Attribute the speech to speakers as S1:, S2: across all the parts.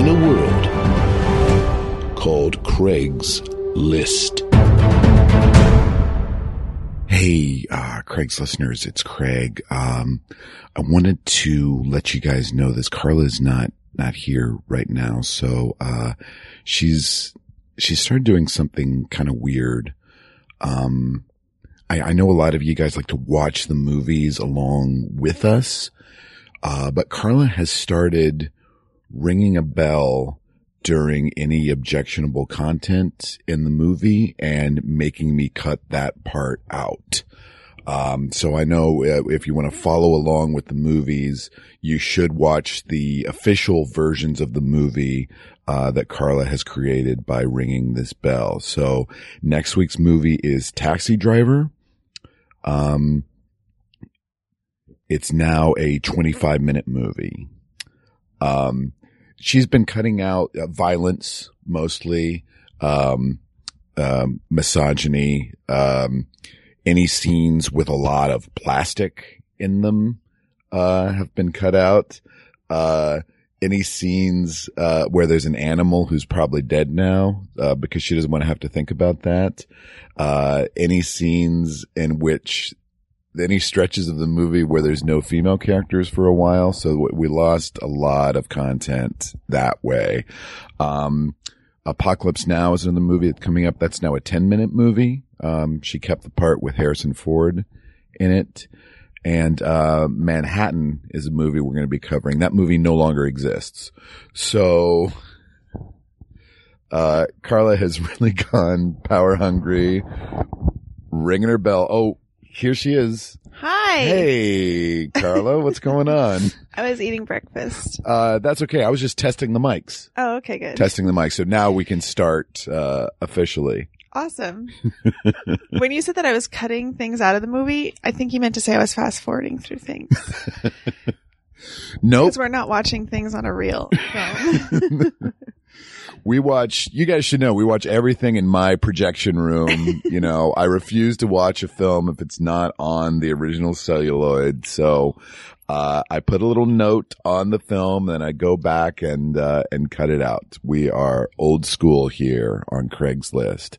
S1: in a world called Craig's List.
S2: Hey, uh, Craig's listeners, it's Craig. Um, I wanted to let you guys know this. Carla is not, not here right now. So, uh, she's, she started doing something kind of weird. Um, I, I know a lot of you guys like to watch the movies along with us. Uh, but Carla has started ringing a bell during any objectionable content in the movie and making me cut that part out. Um, so I know uh, if you want to follow along with the movies, you should watch the official versions of the movie, uh, that Carla has created by ringing this bell. So next week's movie is Taxi Driver. Um, it's now a 25 minute movie. Um, she's been cutting out uh, violence mostly, um, um, misogyny, um, any scenes with a lot of plastic in them, uh, have been cut out. Uh, any scenes, uh, where there's an animal who's probably dead now, uh, because she doesn't want to have to think about that. Uh, any scenes in which any stretches of the movie where there's no female characters for a while. So we lost a lot of content that way. Um, Apocalypse Now is another movie that's coming up. That's now a 10 minute movie. Um, she kept the part with Harrison Ford in it. And, uh, Manhattan is a movie we're going to be covering. That movie no longer exists. So, uh, Carla has really gone power hungry, ringing her bell. Oh, here she is.
S3: Hi.
S2: Hey, Carla, what's going on?
S3: I was eating breakfast.
S2: Uh, that's okay. I was just testing the mics,
S3: Oh, okay, good.
S2: testing the mics. So now we can start, uh, officially.
S3: Awesome. when you said that I was cutting things out of the movie, I think you meant to say I was fast forwarding through things.
S2: Nope.
S3: Because we're not watching things on a reel film.
S2: We watch, you guys should know, we watch everything in my projection room. you know, I refuse to watch a film if it's not on the original celluloid. So, uh, I put a little note on the film and I go back and, uh, and cut it out. We are old school here on craigslist.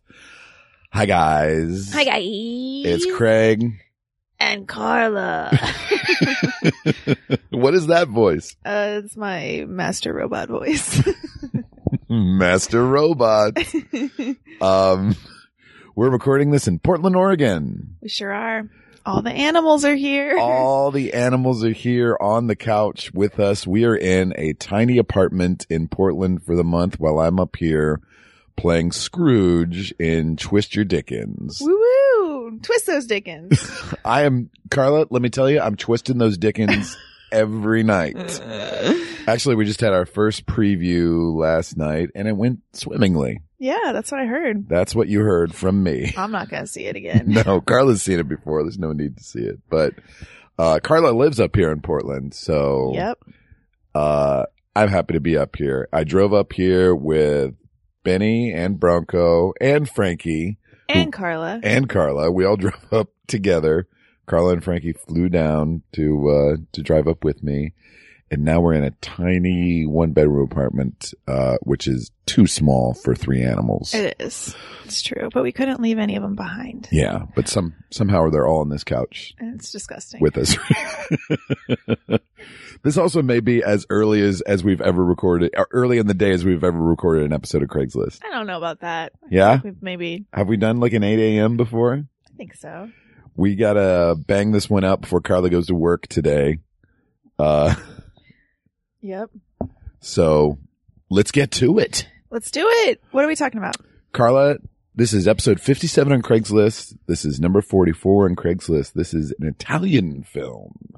S2: Hi guys.
S3: Hi guys.
S2: It's Craig.
S3: and Carla.
S2: what is that voice?
S3: uh, it's my master robot voice.
S2: Master Robot. Um, we're recording this in Portland, Oregon.
S3: we sure are. All the animals are here.
S2: All the animals are here on the couch with us. We are in a tiny apartment in Portland for the month while I'm up here playing Scrooge in Twist Your Dickens.
S3: Woo woo! Twist those Dickens.
S2: I am, Carla, let me tell you, I'm twisting those Dickens every night. Actually, we just had our first preview last night and it went swimmingly.
S3: yeah, that's what I heard.
S2: That's what you heard from me.
S3: I'm not gonna see it again.
S2: no, Carla's seen it before. There's no need to see it. But, uh, Carla lives up here in Portland. So,
S3: Yep.
S2: uh, I'm happy to be up here. I drove up here with Benny and Bronco and Frankie
S3: And Carla.
S2: and Carla. We all drove up together. Carla and Frankie flew down to, uh, to drive up with me. And now we're in a tiny one bedroom apartment, uh, which is too small for three animals.
S3: It is. It's true. But we couldn't leave any of them behind.
S2: Yeah, but some, somehow they're all on this couch
S3: And it's disgusting.
S2: with us. this also may be as early as, as we've ever recorded, or early in the day as we've ever recorded an episode of Craigslist.
S3: I don't know about that.
S2: Yeah?
S3: We've maybe,
S2: Have we done like an 8 a.m. before?
S3: I think so.
S2: We gotta bang this one out before Carla goes to work today. Uh,
S3: Yep.
S2: so let's get to it.
S3: Let's do it. What are we talking about?
S2: Carla, this is episode 57 on Craigslist. This is number 44 on Craigslist. This is an Italian film.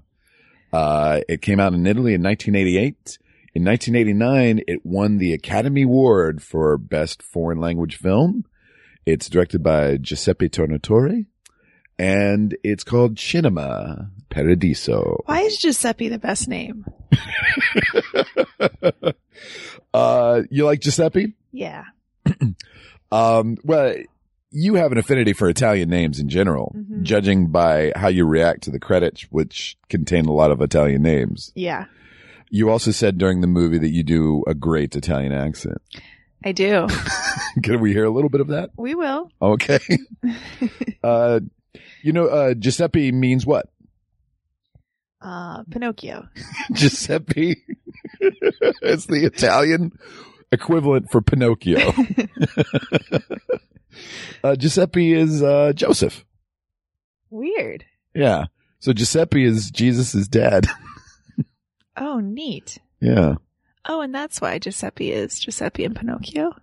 S2: Uh, it came out in Italy in 1988. In 1989, it won the Academy Award for Best Foreign Language Film. It's directed by Giuseppe Tornatore and it's called Cinema Paradiso.
S3: Why is Giuseppe the best name?
S2: uh, you like Giuseppe?
S3: Yeah.
S2: um, well, you have an affinity for Italian names in general,
S3: Mhm.
S2: judging by how you react to the credits, which contain a lot of Italian names.
S3: Yeah.
S2: You also said during the movie that you do a great Italian accent.
S3: I do.
S2: Can we hear a little bit of that?
S3: we will.
S2: Okay. uh, you know, uh, Giuseppe means what?
S3: Uh, Pinocchio.
S2: Giuseppe. it's the Italian equivalent for Pinocchio. uh, Giuseppe is, uh, Joseph.
S3: Weird.
S2: Yeah. So Giuseppe is Jesus' dad.
S3: Oh, neat.
S2: yeah.
S3: Oh, and that's why Giuseppe is Giuseppe and Pinocchio.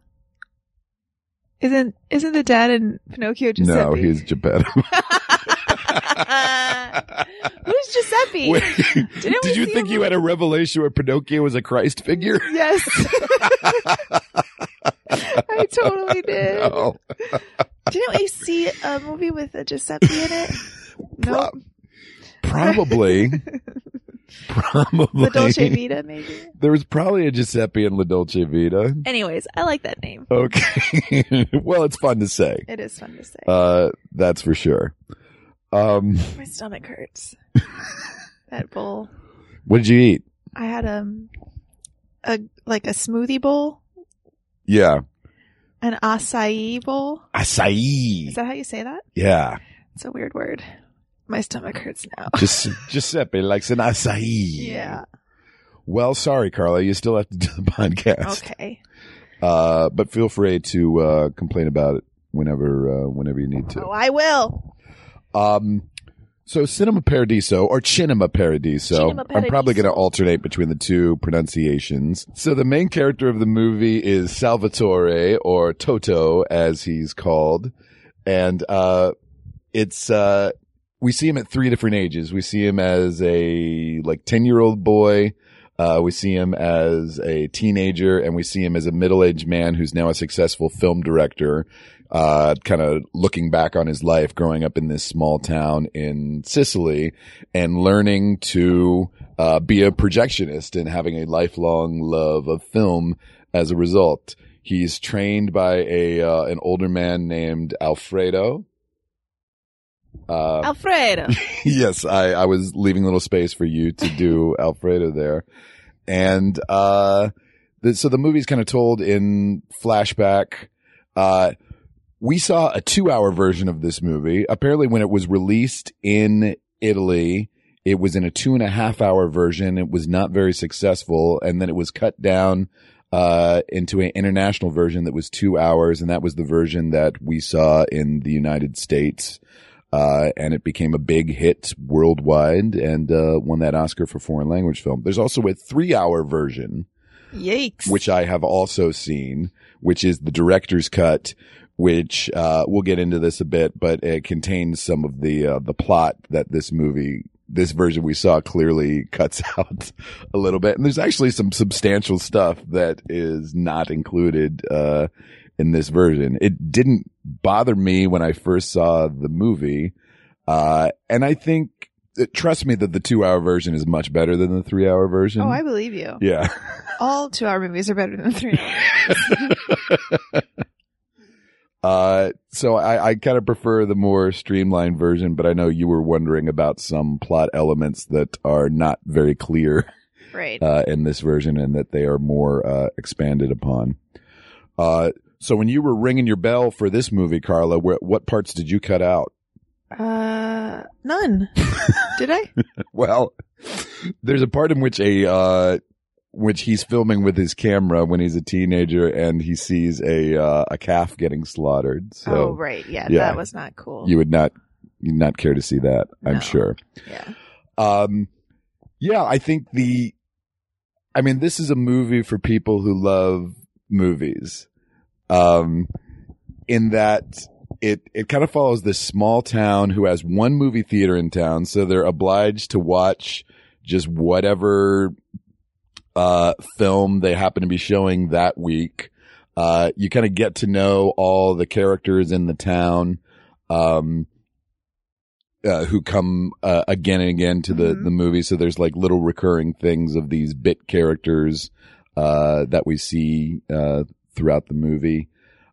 S3: Isn't isn't the dad in Pinocchio Giuseppe?
S2: No, he's Geppetto.
S3: Who's Giuseppe?
S2: Wait,
S3: Didn't we
S2: you think
S3: him
S2: you had a revelation where Pinocchio was a Christ figure?
S3: Yes. I totally did.
S2: No.
S3: Didn't we see a movie with a Giuseppe in it?
S2: Pro-
S3: Nope.
S2: Probably. Probably.
S3: La Dolce Vita, maybe.
S2: There was probably a Giuseppe in La Dolce Vita.
S3: Anyways, I like that name.
S2: Okay. well, it's fun to say.
S3: It is fun to say.
S2: Uh, that's for sure. Um,
S3: My stomach hurts. that bowl.
S2: what did you eat?
S3: I had um a like a smoothie bowl,
S2: Yeah.
S3: an acai bowl.
S2: Acai.
S3: Is that how you say that?
S2: Yeah.
S3: It's a weird word. My stomach hurts now.
S2: Just Giuseppe likes an acai.
S3: yeah.
S2: Well, sorry, Carla. You still have to do the podcast.
S3: Okay.
S2: Uh, but feel free to, uh, complain about it whenever, uh, whenever you need to.
S3: Oh, I will.
S2: Um, so Cinema Paradiso or Cinema Paradiso.
S3: Cinema
S2: I'm probably going to alternate between the two pronunciations. So the main character of the movie is Salvatore or Toto as he's called. And, uh, it's, uh, we see him at three different ages. We see him as a like 10 year old boy. Uh, we see him as a teenager and we see him as a middle-aged man who's now a successful film director, uh, kind of looking back on his life growing up in this small town in Sicily and learning to, uh, be a projectionist and having a lifelong love of film as a result. He's trained by a, uh, an older man named Alfredo. Uh,
S3: Alfredo.
S2: yes, I, I was leaving a little space for you to do Alfredo there. And, uh, the, so the movie's kind of told in flashback. Uh, we saw a two hour version of this movie. Apparently when it was released in Italy, it was in a two and a half hour version. It was not very successful. And then it was cut down, uh, into an international version that was two hours. And that was the version that we saw in the United States. Uh, and it became a big hit worldwide and, uh, won that Oscar for foreign language film. There's also a three hour version,
S3: Yikes.
S2: which I have also seen, which is the director's cut, which, uh, we'll get into this a bit, but it contains some of the, uh, the plot that this movie, this version we saw clearly cuts out a little bit. And there's actually some substantial stuff that is not included, uh, in this version. It didn't bother me when I first saw the movie. Uh, and I think, uh, trust me that the two hour version is much better than the three hour version.
S3: oh, I believe you.
S2: yeah.
S3: All two hour movies are better than three hours.
S2: So I, I kind of prefer the more streamlined version, but I know you were wondering about some plot elements that are not very clear,
S3: right.
S2: uh, in this version and that they are more, uh, expanded upon. Uh, so when you were ringing your bell for this movie, Carla, wh- what parts did you cut out?
S3: Uh, none. Did I?
S2: Well, there's a part in which a, uh, which he's filming with his camera when he's a teenager and he sees a, uh, a calf getting slaughtered. So
S3: oh, right. Yeah,
S2: yeah.
S3: that was not cool.
S2: you would not, you'd not care to see that, I'm sure.
S3: yeah.
S2: Um, yeah, I think the, I mean, this is a movie for people who love movies. Um, in that it, it kind of follows this small town who has one movie theater in town. So they're obliged to watch just whatever, uh, film they happen to be showing that week. Uh, you kind of get to know all the characters in the town, um, uh, who come, uh, again and again to the,
S3: Mhm.
S2: the movie. So there's like little recurring things of these bit characters, uh, that we see, uh, throughout the movie.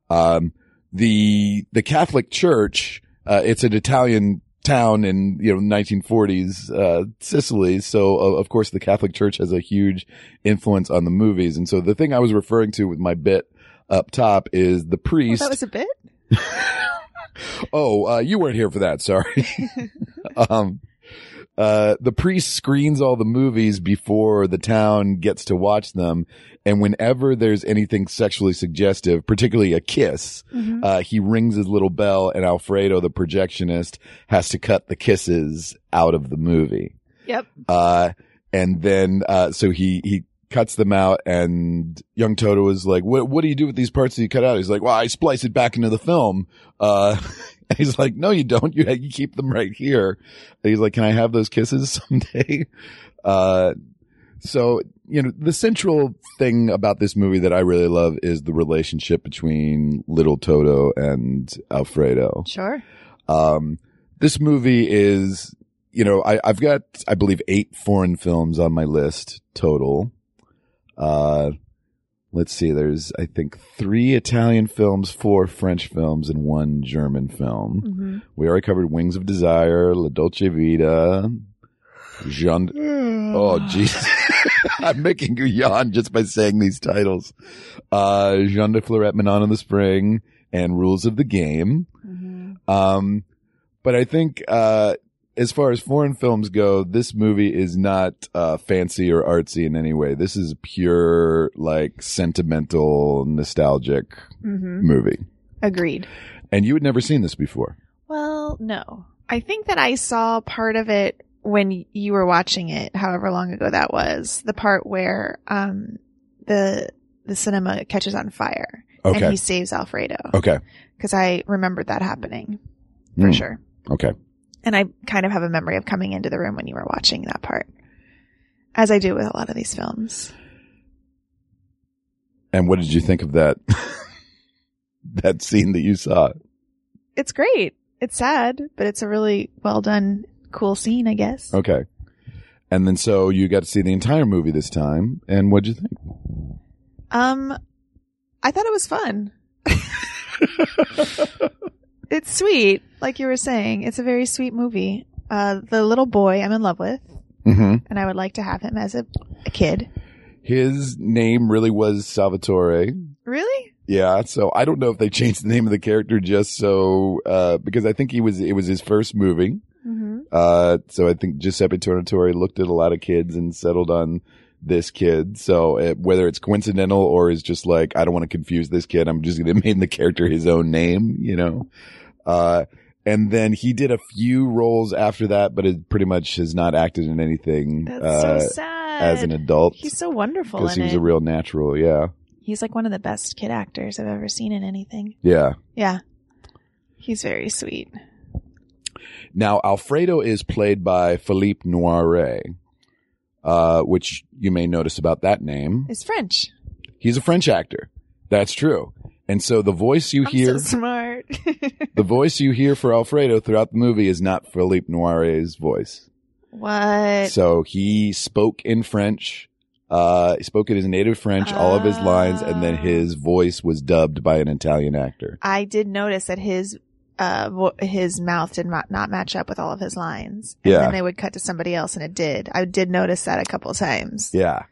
S2: Um, the, the Catholic Church, uh, it's an Italian town in, you know, 1940s, uh, Sicily. So, uh, of course, the Catholic Church has a huge influence on the movies. And so the thing I was referring to with my bit up top is the
S3: Oh,
S2: priest.
S3: that was a bit?
S2: oh, uh, you weren't here for that. Sorry. um, uh, the priest screens all the movies before the town gets to watch them. And whenever there's anything sexually suggestive, particularly a kiss,
S3: Mhm.
S2: uh, he rings his little bell and Alfredo, the projectionist, has to cut the kisses out of the movie.
S3: Yep.
S2: Uh, and then, uh, so he, he cuts them out and young Toto is like, what, what do you do with these parts that you cut out? He's like, well, I splice it back into the film. And he's like, no, you don't. You, you keep them right here. And he's like, can I have those kisses someday? Uh, so, you know, the central thing about this movie that I really love is the relationship between little Toto and Alfredo.
S3: Sure.
S2: Um, this movie is, you know, I, I've got, I believe, eight foreign films on my list total. Uh, let's see, there's, I think, three Italian films, four French films, and one German film.
S3: hmm
S2: We already covered Wings of Desire, La Dolce Vita, Jean, oh jeez. I'm making you yawn just by saying these titles. Uh, Jean de Florette, Manon in the Spring, and Rules of the Game.
S3: hmm
S2: Um, but I think, uh, as far as foreign films go, this movie is not, uh, fancy or artsy in any way. This is pure, like, sentimental, nostalgic
S3: hmm
S2: movie.
S3: Agreed.
S2: And you had never seen this before.
S3: Well, no. I think that I saw part of it when you were watching it, however long ago that was. The part where um the the cinema catches on fire and he saves Alfredo.
S2: Okay.
S3: Because I remembered that happening for
S2: Hmm.
S3: sure.
S2: Okay.
S3: And I kind of have a memory of coming into the room when you were watching that part. As I do with a lot of these films.
S2: And what did you think of that, that scene that you saw?
S3: It's great. It's sad, but it's a really well done, cool scene, I guess.
S2: Okay. And then so you got to see the entire movie this time. And what'd you think?
S3: Um, I thought it was fun. it's sweet, like you were saying. It's a very sweet movie. Uh, the little boy I'm in love with,
S2: Mm-hmm.
S3: and I would like to have him as a, a kid.
S2: His name really was Salvatore.
S3: Really?
S2: Yeah. So I don't know if they changed the name of the character just so, uh, because I think he was, it was his first movie.
S3: Mm-hmm.
S2: Uh, so I think Giuseppe Tornatore looked at a lot of kids and settled on this kid. So it, whether it's coincidental or is just like, I don't want to confuse this kid. I'm just going to name the character his own name, you know? Uh, and then he did a few roles after that, but it pretty much has not acted in anything,
S3: That's
S2: uh,
S3: so sad.
S2: as an adult.
S3: He's so wonderful
S2: Because
S3: in
S2: he was
S3: it.
S2: a real natural. Yeah.
S3: He's like one of the best kid actors I've ever seen in anything.
S2: Yeah.
S3: Yeah. He's very sweet.
S2: Now, Alfredo is played by Philippe Noiret, uh, which you may notice about that name.
S3: It's French.
S2: He's a French actor. That's true. And so the voice you
S3: I'm
S2: hear,
S3: so smart.
S2: the voice you hear for Alfredo throughout the movie is not Philippe Noiret's voice.
S3: what?
S2: So he spoke in French. Uh, he spoke in his native French, all of his lines, and then his voice was dubbed by an Italian actor.
S3: I did notice that his uh his mouth did not not match up with all of his lines. And
S2: Yeah.
S3: then they would cut to somebody else and it did. I did notice that a couple of times.
S2: Yeah.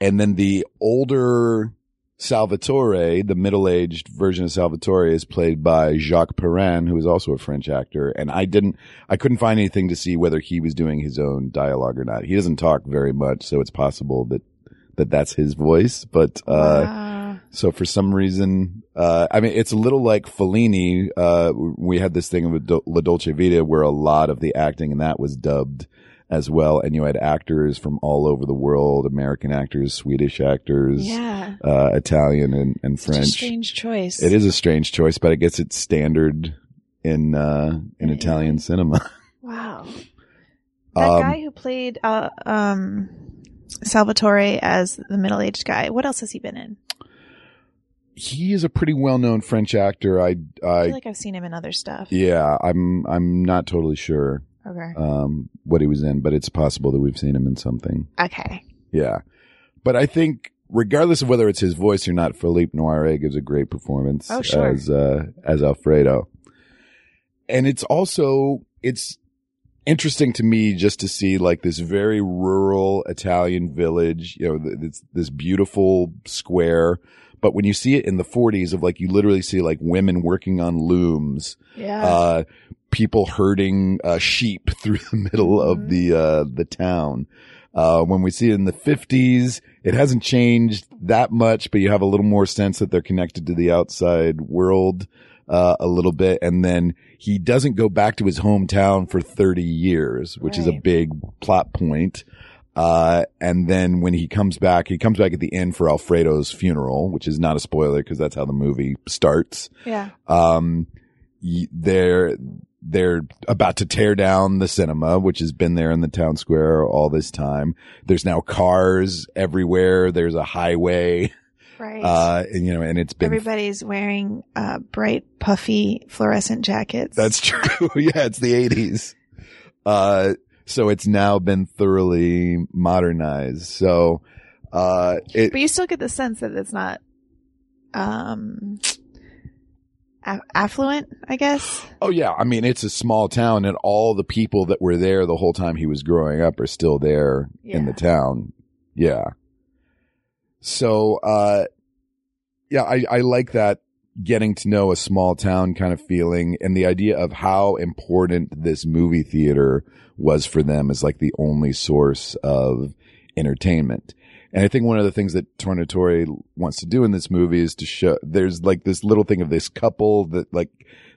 S2: And then the older Salvatore, the middle-aged version of Salvatore is played by Jacques Perrin, who is also a French actor. And I didn't, I couldn't find anything to see whether he was doing his own dialogue or not. He doesn't talk very much, so it's possible that, that that's his voice. But, uh,
S3: wow.
S2: So for some reason, uh, I mean, it's a little like Fellini. Uh, we had this thing with La Dolce Vita where a lot of the acting in that was dubbed as well. And you had actors from all over the world, American actors, Swedish actors,
S3: Yeah.
S2: uh, Italian and, and French.
S3: strange choice.
S2: It is a strange choice, but I guess it's standard in, uh, in
S3: In
S2: Italian cinema.
S3: Wow. That
S2: Um,
S3: guy who played uh um Salvatore as the middle aged guy. What else has he been in?
S2: He is a pretty well known French actor. I,
S3: I
S2: I,
S3: feel like I've seen him in other stuff.
S2: yeah, I'm, I'm not totally sure,
S3: Okay.
S2: um, what he was in, but it's possible that we've seen him in something.
S3: Okay.
S2: Yeah. But I think regardless of whether it's his voice or not, Philippe Noiret gives a great performance
S3: Oh, sure.
S2: as, uh, as Alfredo. And it's also, it's interesting to me just to see like this very rural Italian village, you know, th- this, this beautiful square. But when you see it in the 40s of like, you literally see like women working on looms,
S3: Yeah.
S2: uh, people herding uh, sheep through the middle of
S3: Mhm.
S2: the uh, the town. Uh, when we see it in the 50s, it hasn't changed that much, but you have a little more sense that they're connected to the outside world uh, a little bit. And then he doesn't go back to his hometown for 30 years, which is a big plot point. Uh, and then when he comes back, he comes back at the end for Alfredo's funeral, which is not a spoiler because that's how the movie starts
S3: yeah.
S2: um, they're they're about to tear down the cinema, which has been there in the town square all this time. There's now cars everywhere. There's a highway,
S3: Right.
S2: uh, and, you know, and it's been
S3: Everybody's wearing uh, bright, puffy, fluorescent jackets.
S2: that's true. yeah, it's the '80s. Uh, so it's now been thoroughly modernized. So, uh, it
S3: but you still get the sense that it's not um affluent, I guess.
S2: Oh yeah, I mean it's a small town, and all the people that were there the whole time he was growing up are still there in the town. Yeah. So, uh, yeah, I, I like that getting to know a small town kind of feeling, and the idea of how important this movie theater was for them as like the only source of entertainment. And I think one of the things that Tornatore wants to do in this movie is to show there's like this little thing of this couple that like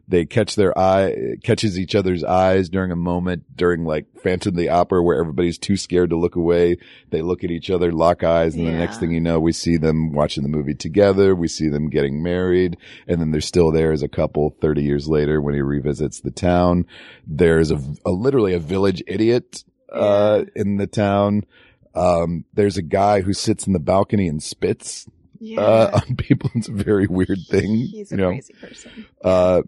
S2: they catch their eye catches each other's eyes during a moment during like Phantom of the Opera where everybody's too scared to look away. They look at each other, lock eyes, and the next thing you know, we see them watching the movie together. We see them getting married, and then they're still there as a couple 30 years later when he revisits the town. There's a, a literally a village idiot uh in the town. Um, there's a guy who sits in the balcony and spits
S3: Yeah.
S2: uh, on people. It's a very weird thing.
S3: He's a
S2: you know.
S3: crazy person.
S2: Uh,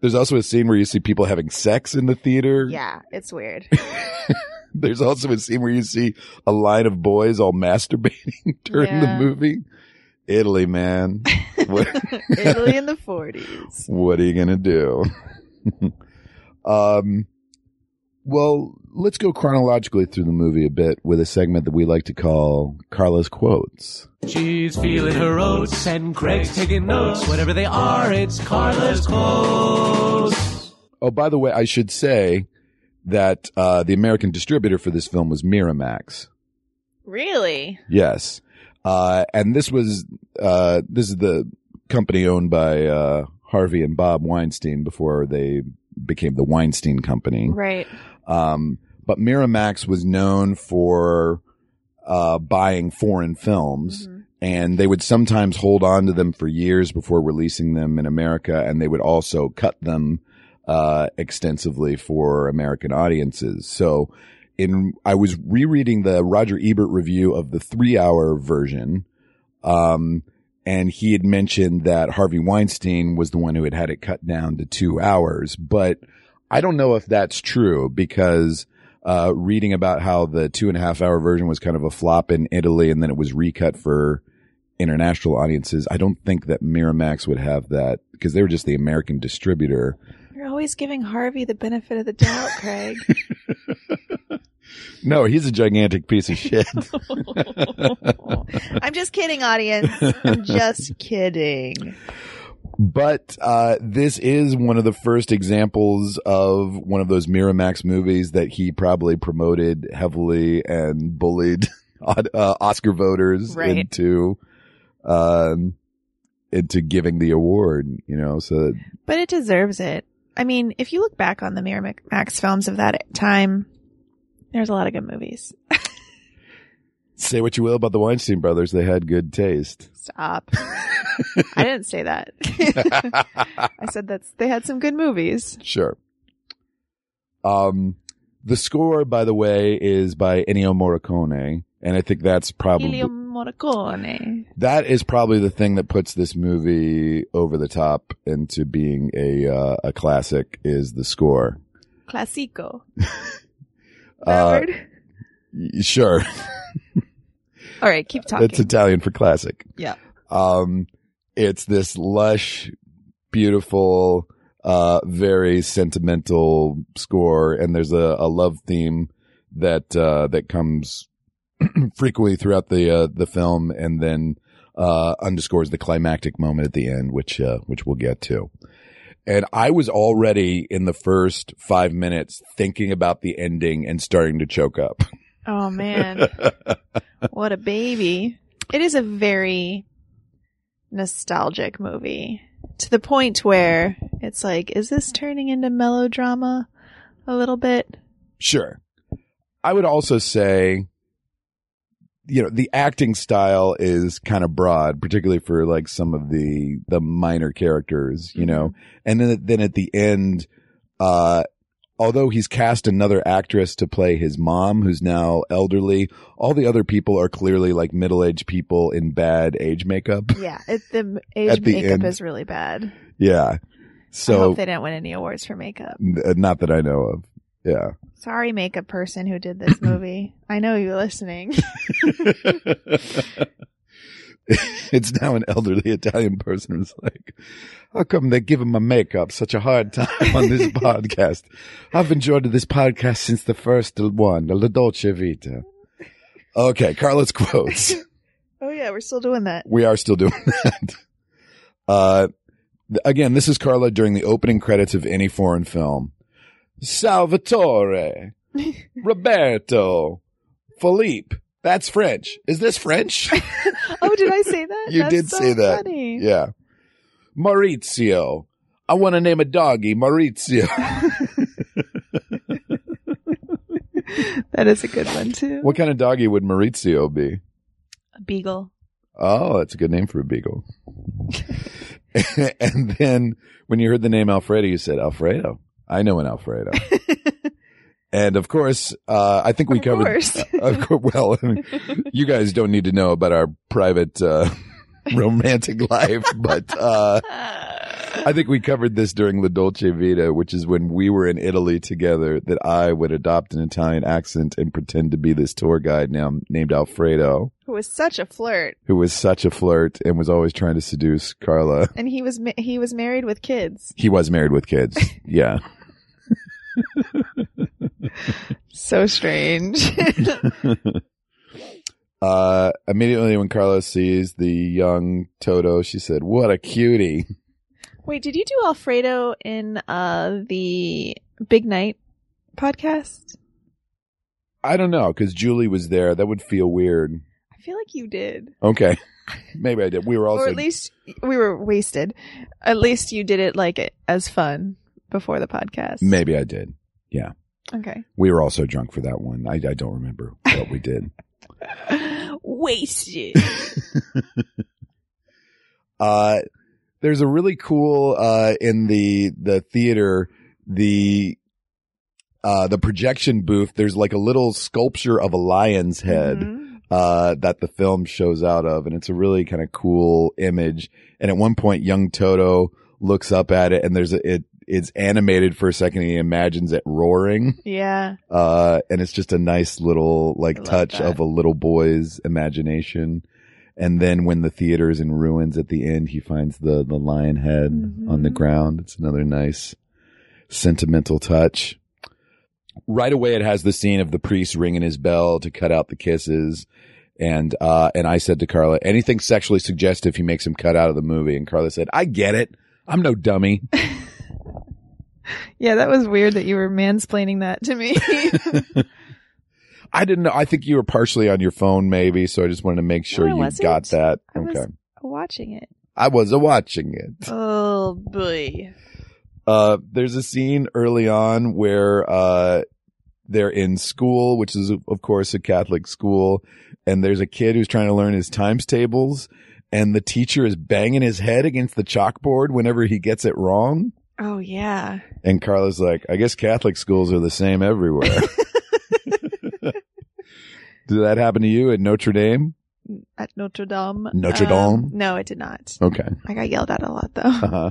S2: there's also a scene where you see people having sex in the theater.
S3: Yeah, it's weird.
S2: There's also a scene where you see a line of boys all masturbating during
S3: Yeah.
S2: the movie. Italy, man.
S3: Italy in the 40s.
S2: what are you gonna do? um, well, let's go chronologically through the movie a bit with a segment that we like to call Carla's quotes.
S4: She's feeling her oats, and Craig's taking notes. Whatever they are, it's Carla's quotes.
S2: Oh, by the way, I should say that uh, the American distributor for this film was Miramax.
S3: Really?
S2: Yes. Uh, and this was, uh, this is the company owned by, uh, Harvey and Bob Weinstein before they became the Weinstein Company.
S3: Right.
S2: Um, but Miramax was known for, uh, buying foreign films
S3: Mhm.
S2: and they would sometimes hold on to them for years before releasing them in America. And they would also cut them, uh, extensively for American audiences. So in, I was rereading the Roger Ebert review of the three hour version. Um, and he had mentioned that Harvey Weinstein was the one who had had it cut down to two hours, but I don't know if that's true because, uh, reading about how the two and a half hour version was kind of a flop in Italy and then it was recut for international audiences. I don't think that Miramax would have that because they were just the American distributor.
S3: You're always giving Harvey the benefit of the doubt, Craig.
S2: No, he's a gigantic piece of shit.
S3: I'm just kidding, audience. I'm just kidding.
S2: But uh, this is one of the first examples of one of those Miramax movies that he probably promoted heavily and bullied uh, Oscar voters
S3: Right.
S2: into um, into giving the award. You know, so
S3: But it deserves it. I mean, if you look back on the Miramax films of that time, there's a lot of good movies.
S2: say what you will about the Weinstein brothers, they had good taste.
S3: Stop. I didn't say that. I said that they had some good movies.
S2: Sure. Um, The score, by the way, is by Ennio Morricone. And I think that's probably,
S3: Morricone.
S2: that is probably the thing that puts this movie over the top into being a, uh, a classic is the score.
S3: Classico.
S2: Uh, sure.
S3: All right, keep talking.
S2: It's Italian for classic.
S3: Yeah.
S2: Um, it's this lush, beautiful, uh, very sentimental score. And there's a, a love theme that, uh, that comes frequently throughout the, uh, the film and then, uh, underscores the climactic moment at the end, which, uh, which we'll get to. And I was already in the first five minutes thinking about the ending and starting to choke up.
S3: oh man, what a baby! It is a very nostalgic movie to the point where it's like, is this turning into melodrama a little bit?
S2: Sure. I would also say, you know, the acting style is kind of broad, particularly for like some of the, the minor characters, you know, and then, then at the end, uh, although he's cast another actress to play his mom, who's now elderly, all the other people are clearly like middle-aged people in bad age makeup.
S3: Yeah, it, the age
S2: At the
S3: makeup
S2: end.
S3: is really bad.
S2: Yeah.
S3: I
S2: So,
S3: hope they didn't win any awards for makeup.
S2: n- uh, not that I know of. Yeah.
S3: Sorry, makeup person who did this movie. I know you're listening.
S2: it's now an elderly Italian person who's like, how come they're giving my makeup such a hard time on this podcast? I've enjoyed this podcast since the first one, La Dolce Vita. Okay, Carla's quotes.
S3: oh yeah, we're still doing that.
S2: We are still doing that. Uh, again, this is Carla during the opening credits of any foreign film. Salvatore, Roberto, Philippe. That's French. Is this French?
S3: Oh, did I say that?
S2: You
S3: That's
S2: did
S3: so
S2: say that.
S3: Funny.
S2: Yeah. Maurizio. I want to name a doggy Maurizio.
S3: That is a good one too.
S2: what kind of doggy would Maurizio be?
S3: A beagle.
S2: Oh, that's a good name for a beagle. and then when you heard the name Alfredo, you said, Alfredo. I know an Alfredo. and of course, uh, I think we
S3: Of
S2: covered,
S3: course.
S2: of course, well, you guys don't need to know about our private, uh, romantic life, but, uh, I think we covered this during La Dolce Vita, which is when we were in Italy together, that I would adopt an Italian accent and pretend to be this tour guide now named Alfredo,
S3: Who was such a flirt,
S2: who was such a flirt and was always trying to seduce Carla.
S3: and he was ma- he was married with kids.
S2: He was married with kids. Yeah.
S3: So strange.
S2: Uh, immediately when Carlos sees the young Toto, she said, what a cutie.
S3: Wait, did you do Alfredo in uh the Big Night podcast?
S2: I don't know, cause Julie was there. That would feel weird.
S3: I feel like you did.
S2: Okay. Maybe I did. We were also,
S3: or at least we were wasted. At least you did it like as fun before the podcast.
S2: maybe I did. Yeah.
S3: Okay.
S2: We were also drunk for that one. I, I don't remember what we did.
S3: Wasted.
S2: Uh, there's a really cool, uh, in the, the theater, the, uh, the projection booth, there's like a little sculpture of a lion's head,
S3: Mhm.
S2: uh, that the film shows out of. And it's a really kind of cool image. And at one point, young Toto looks up at it and there's a, it, it's animated for a second. And he imagines it roaring.
S3: Yeah.
S2: Uh, and it's just a nice little like touch
S3: that.
S2: of a little boy's imagination. And then when the theater is in ruins at the end, he finds the, the lion head on the
S3: Mhm.
S2: ground. It's another nice sentimental touch. Right away, it has the scene of the priest ringing his bell to cut out the kisses. And, uh, and I said to Carla, anything sexually suggestive, he makes him cut out of the movie. And Carla said, I get it. I'm no dummy.
S3: Yeah, that was weird that you were mansplaining that to me.
S2: I didn't know. I think you were partially on your phone, maybe. So I just wanted to make sure
S3: I
S2: you got that.
S3: I was-
S2: okay.
S3: Watching it.
S2: I was watching it.
S3: Oh boy.
S2: Uh, there's a scene early on where, uh, they're in school, which is of course a Catholic school. And there's a kid who's trying to learn his times tables and the teacher is banging his head against the chalkboard whenever he gets it wrong.
S3: Oh yeah.
S2: And Carla's like, I guess Catholic schools are the same everywhere. Did that happen to you at Notre Dame?
S3: At Notre Dame.
S2: Notre
S3: Um,
S2: Dame?
S3: no, it did not.
S2: Okay.
S3: I got yelled at a lot though.
S2: Uh-huh.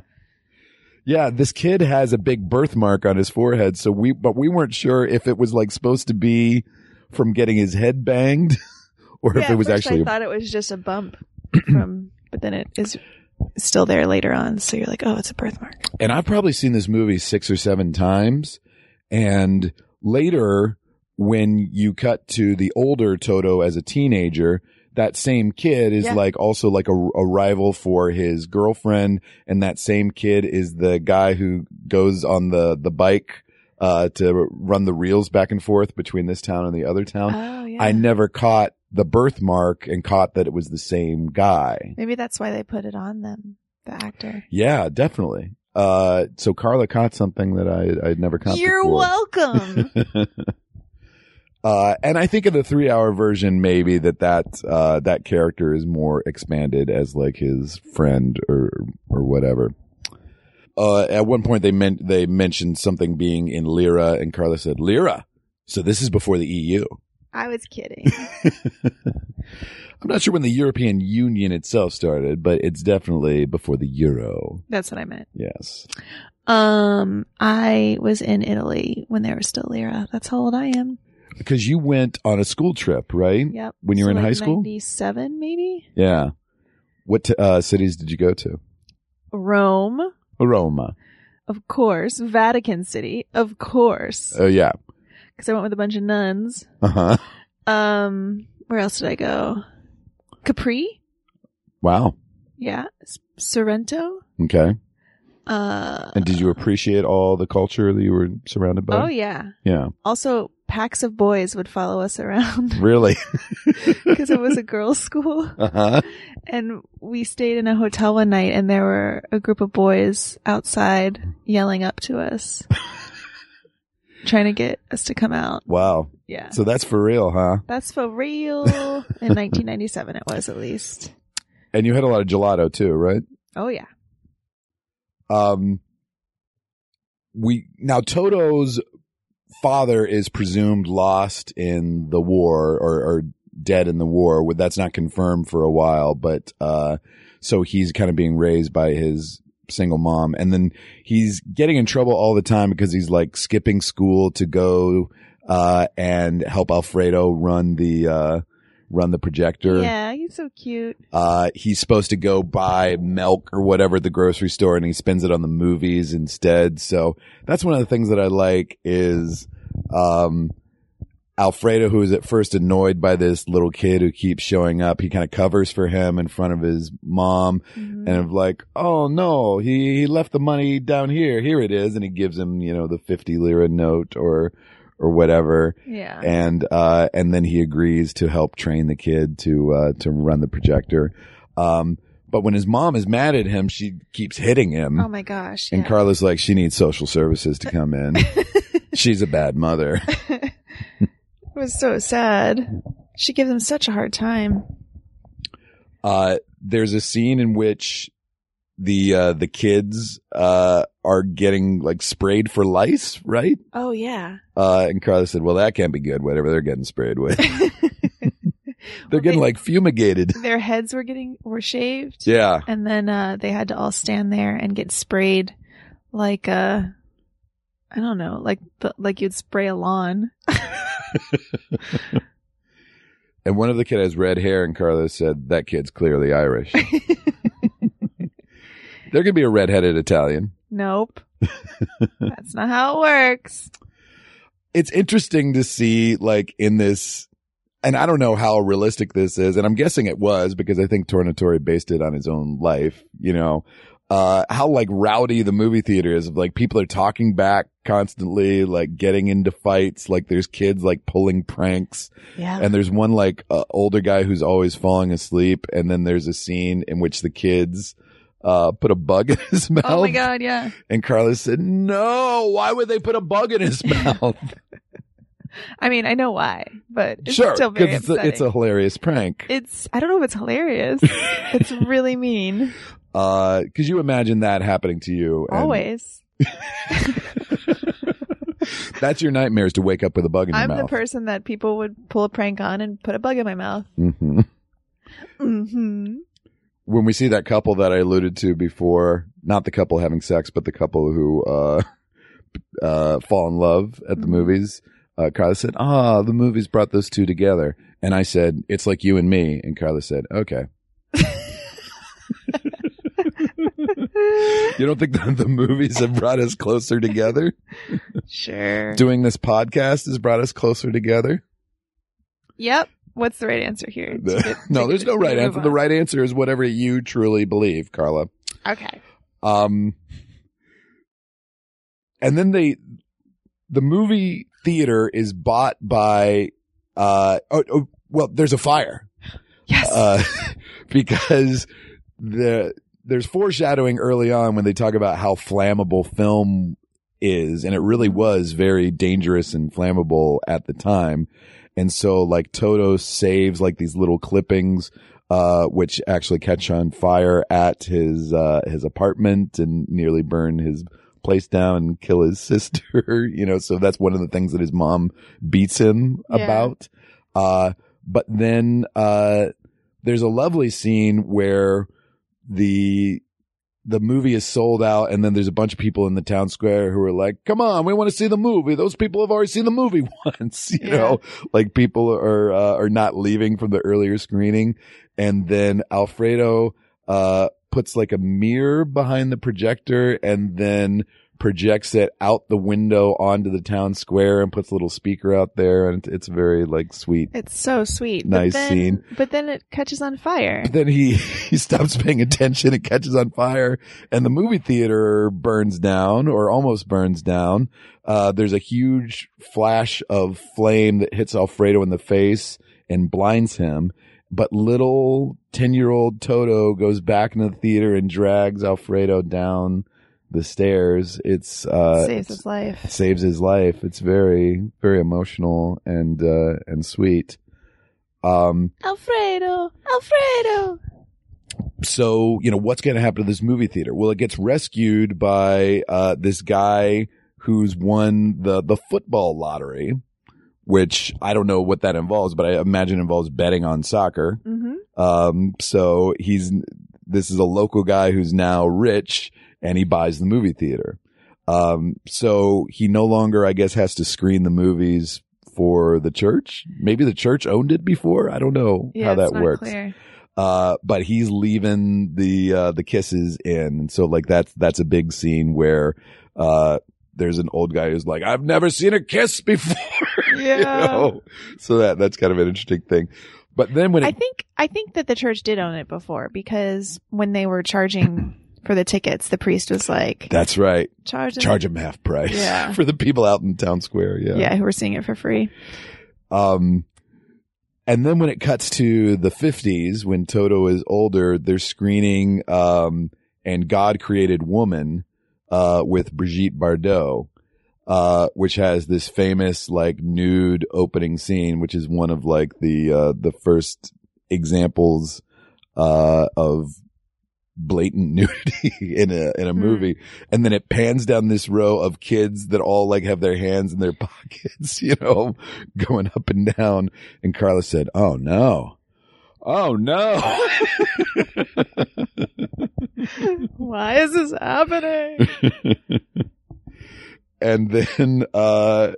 S2: Yeah, this kid has a big birthmark on his forehead, so we, but we weren't sure if it was like supposed to be from getting his head banged or if it was actually
S3: I thought it was just a bump from, but then it is still there later on. So you're like, oh, it's a birthmark.
S2: and I've probably seen this movie six or seven times. And later, when you cut to the older Toto as a teenager, that same kid is
S3: Yeah.
S2: like also like a, a rival for his girlfriend. And that same kid is the guy who goes on the, the bike, uh, to run the reels back and forth between this town and the other town.
S3: Oh yeah.
S2: I never caught the birthmark and caught that it was the same guy.
S3: Maybe that's why they put it on them, the actor.
S2: Yeah, definitely. Uh, so Carla caught something that I, I'd never caught
S3: You're
S2: before.
S3: welcome.
S2: uh, and I think in the three hour version, maybe that that, uh, that character is more expanded as like his friend or, or whatever. Uh, at one point they meant, they mentioned something being in Lira and Carla said, Lira. So this is before the EU.
S3: I was kidding.
S2: I'm not sure when the European Union itself started, but it's definitely before the Euro.
S3: That's what I meant.
S2: Yes.
S3: Um, I was in Italy when there was still lira. That's how old I am.
S2: Because you went on a school trip, right?
S3: Yep.
S2: When you were in
S3: like
S2: high school?
S3: Ninety-seven, maybe.
S2: Yeah. What t- uh, cities did you go to?
S3: Rome,
S2: Roma.
S3: of course. Vatican City, of course.
S2: Oh yeah.
S3: Because I went with a bunch of nuns.
S2: Uh huh.
S3: Um, where else did I go? Capri.
S2: Wow.
S3: Yeah. S- Sorrento.
S2: Okay.
S3: Uh.
S2: And did you appreciate all the culture that you were surrounded by?
S3: Oh yeah.
S2: Yeah.
S3: Also, packs of boys would follow us around
S2: Really?
S3: because it was a girls' school.
S2: uh huh.
S3: And we stayed in a hotel one night and there were a group of boys outside yelling up to us. trying to get us to come out.
S2: Wow.
S3: Yeah.
S2: So that's for real, huh?
S3: That's for real. In 1997 it was at least.
S2: And you had a lot of gelato too, right?
S3: Oh yeah.
S2: Um, we now Toto's father is presumed lost in the war or, or dead in the war. That's not confirmed for a while, but uh, so he's kind of being raised by his single mom, and then he's getting in trouble all the time because he's like skipping school to go uh, and help Alfredo run the uh, run the projector.
S3: Yeah, he's so cute.
S2: Uh, he's supposed to go buy milk or whatever at the grocery store and he spends it on the movies instead. So that's one of the things that I like is, um, Alfredo, who is at first annoyed by this little kid who keeps showing up, he kind of covers for him in front of his mom
S3: Mhm.
S2: and of like, oh no, he, he left the money down here. Here it is. And he gives him, you know, the 50 lira note or, or whatever
S3: yeah.
S2: and uh and then he agrees to help train the kid to uh to run the projector um but when his mom is mad at him she keeps hitting him
S3: oh my gosh.
S2: and
S3: yeah.
S2: Carla's like she needs social services to come in she's a bad mother
S3: it was so sad. She gives him such a hard time.
S2: uh there's a scene in which the uh the kids uh are getting like sprayed for lice right
S3: Oh yeah.
S2: uh and Carla said well that can't be good whatever they're getting sprayed with they're getting
S3: they-
S2: like fumigated
S3: Their heads were getting were shaved.
S2: yeah
S3: And then uh they had to all stand there and get sprayed like uh I don't know, like the, like you'd spray a lawn.
S2: And one of the kid has red hair, and Carlos said that kid's clearly Irish. there could be a redheaded Italian.
S3: nope. That's not how it works.
S2: It's interesting to see, like, in this, and I don't know how realistic this is, and I'm guessing it was because I think Tornatore based it on his own life, you know, uh, how like rowdy the movie theater is of like people are talking back constantly, like getting into fights, like there's kids like pulling pranks.
S3: Yeah.
S2: And there's one like uh, older guy who's always falling asleep. And then there's a scene in which the kids, uh, put a bug in his mouth.
S3: oh my god, yeah.
S2: And Carlos said, no, why would they put a bug in his mouth?
S3: I mean, I know why, but it's
S2: sure.
S3: still very
S2: it's a, it's a hilarious prank.
S3: It's I don't know if it's hilarious. it's really mean.
S2: Uh, cause you imagine that happening to you. and-
S3: Always.
S2: That's your nightmare is to wake up with a bug in your mouth.
S3: I'm the person that people would pull a prank on and put a bug in my mouth.
S2: hmm
S3: hmm
S2: When we see that couple that I alluded to before, not the couple having sex, but the couple who uh, uh, fall in love at the
S3: Mhm.
S2: movies, uh, Carla said, "Ah, the movies brought those two together." And I said, "It's like you and me." And Carla said, "Okay." You don't think that the movies have brought us closer together?
S3: sure.
S2: Doing this podcast has brought us closer together?
S3: Yep. What's the right answer here?
S2: The-
S3: get-
S2: no, there's no right
S3: move
S2: answer. The right answer is whatever you truly believe, Carla.
S3: Okay.
S2: Um, and then they, the movie theater is bought by, uh, oh, oh well, there's a fire,
S3: Yes.
S2: uh, because the, there's foreshadowing early on when they talk about how flammable film is, and it really was very dangerous and flammable at the time. And so like Toto saves like these little clippings uh, which actually catch on fire at his uh, his apartment and nearly burn his place down and kill his sister. you know, so that's one of the things that his mom beats him
S3: Yeah.
S2: about. Uh, but then uh, there's a lovely scene where the the movie is sold out and then there's a bunch of people in the town square who are like, come on, we want to see the movie. Those people have already seen the movie once, you
S3: Yeah.
S2: know, like people are, uh, are not leaving from the earlier screening. And then Alfredo, uh, puts like a mirror behind the projector and then projects it out the window onto the town square and puts a little speaker out there. And it's very like sweet.
S3: it's so sweet.
S2: Nice
S3: but then,
S2: scene.
S3: But then it catches on fire.
S2: But then he, he stops paying attention. It catches on fire and the movie theater burns down or almost burns down. Uh, there's a huge flash of flame that hits Alfredo in the face and blinds him. But little 10 year old Toto goes back into the theater and drags Alfredo down the stairs. It's, uh,
S3: Saves his life.
S2: saves his life. It's very, very emotional and, uh, and sweet. Um,
S3: Alfredo, Alfredo.
S2: so you know what's going to happen to this movie theater well it gets rescued by uh this guy who's won the the football lottery which i don't know what that involves but i imagine involves betting on soccer
S3: Mm-hmm.
S2: um so he's this is a local guy who's now rich and he buys the movie theater um so he no longer i guess has to screen the movies for the church maybe the church owned it before i don't know
S3: Yeah,
S2: how that works
S3: clear.
S2: uh, but he's leaving the, uh, the kisses in. And so like that's, that's a big scene where, uh, there's an old guy who's like, I've never seen a kiss before. You
S3: Yeah.
S2: know? So that, that's kind of an interesting thing. But then when
S3: I think I think that the church did own it before because when they were charging for the tickets, the priest was like,
S2: that's right.
S3: "Charge them,
S2: Charge him half price
S3: Yeah.
S2: for the people out in town square. Yeah.
S3: yeah, who were seeing it for free."
S2: Um, and then when it cuts to the fifties, when Toto is older, they're screening, um, and God created woman, uh, with Brigitte Bardot, uh, which has this famous like nude opening scene, which is one of like the, uh, the first examples, uh, of blatant nudity in a, in a
S3: Hmm.
S2: movie. And then it pans down this row of kids that all like have their hands in their pockets, you know, going up and down. And Carla said, Oh no. Oh no.
S3: Why is this happening?
S2: and then, uh,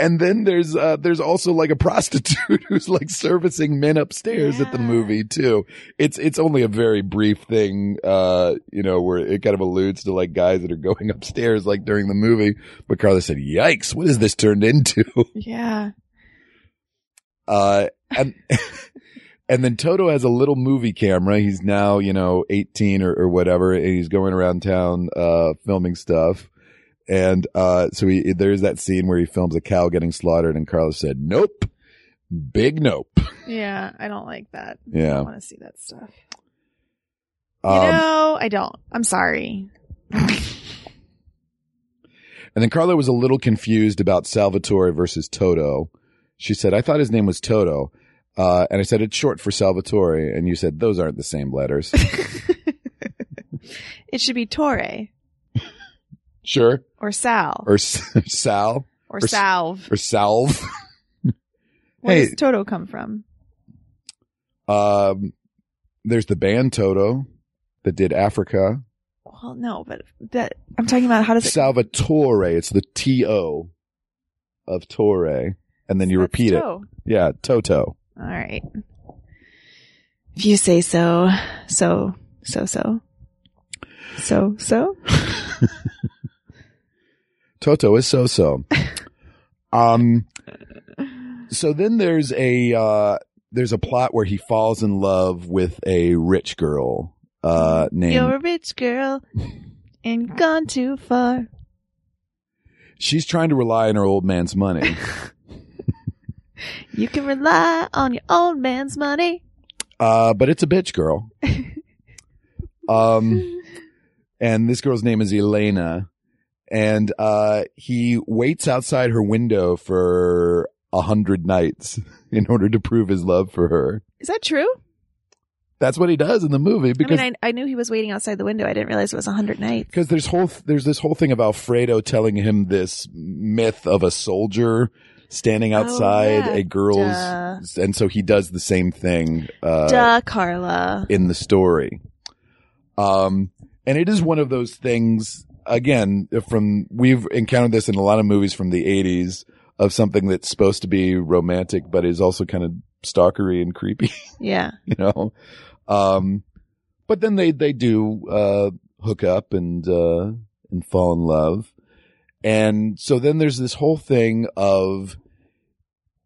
S2: and then there's, uh, there's also like a prostitute who's like servicing men upstairs at the movie too. It's, it's only a very brief thing, uh, you know, where it kind of alludes to like guys that are going upstairs like during the movie. But Carla said, yikes, What is this turned into?
S3: yeah,
S2: Uh, and, and then Toto has a little movie camera. He's now, you know, 18 or, or whatever, and he's going around town, uh, filming stuff. And, uh, so he, there's that scene where he films a cow getting slaughtered and Carlos said, nope, big nope.
S3: yeah. I don't like that.
S2: Yeah.
S3: don't want to see that stuff. You
S2: Um,
S3: know, I don't. I'm sorry.
S2: and then Carla was a little confused about Salvatore versus Toto. She said, I thought his name was Toto. Uh, and I said, it's short for Salvatore. And you said, those aren't the same letters.
S3: it should be Torre.
S2: Sure.
S3: or Sal
S2: Or S- Sal
S3: or,
S2: or
S3: Salve?
S2: or Salve.
S3: Where
S2: hey.
S3: does Toto come from?
S2: Um, there's the band Toto that did Africa.
S3: Well, no, but that I'm talking about how does it
S2: Salvatore. It's the T O of Torre. And then you
S3: That's
S2: repeat it.
S3: toe.
S2: Yeah. Toto.
S3: All right. If you say so, so, so, so, so, so.
S2: Toto is so so. um, so then there's a, uh, there's a plot where he falls in love with a rich girl, uh, named,
S3: You're a rich girl and gone too far.
S2: she's trying to rely on her old man's money.
S3: You can rely on your old man's money.
S2: Uh, but it's a bitch girl. Um, and this girl's name is Elena. And, uh, he waits outside her window for a hundred nights in order to prove his love for her.
S3: Is that true?
S2: That's what he does in the movie because
S3: I mean, I, I knew he was waiting outside the window. I didn't realize it was a hundred nights.
S2: because there's whole there's this whole thing of Alfredo telling him this myth of a soldier standing outside
S3: Oh, yeah.
S2: a girl's,
S3: Duh.
S2: and so he does the same thing. Uh,
S3: Duh, Carla.
S2: in the story. Um, and it is one of those things, again, from, we've encountered this in a lot of movies from the 80s of something that's supposed to be romantic, but is also kind of stalkery and creepy,
S3: Yeah.
S2: you know? Um, but then they, they do, uh, hook up and, uh, and fall in love. And so then there's this whole thing of,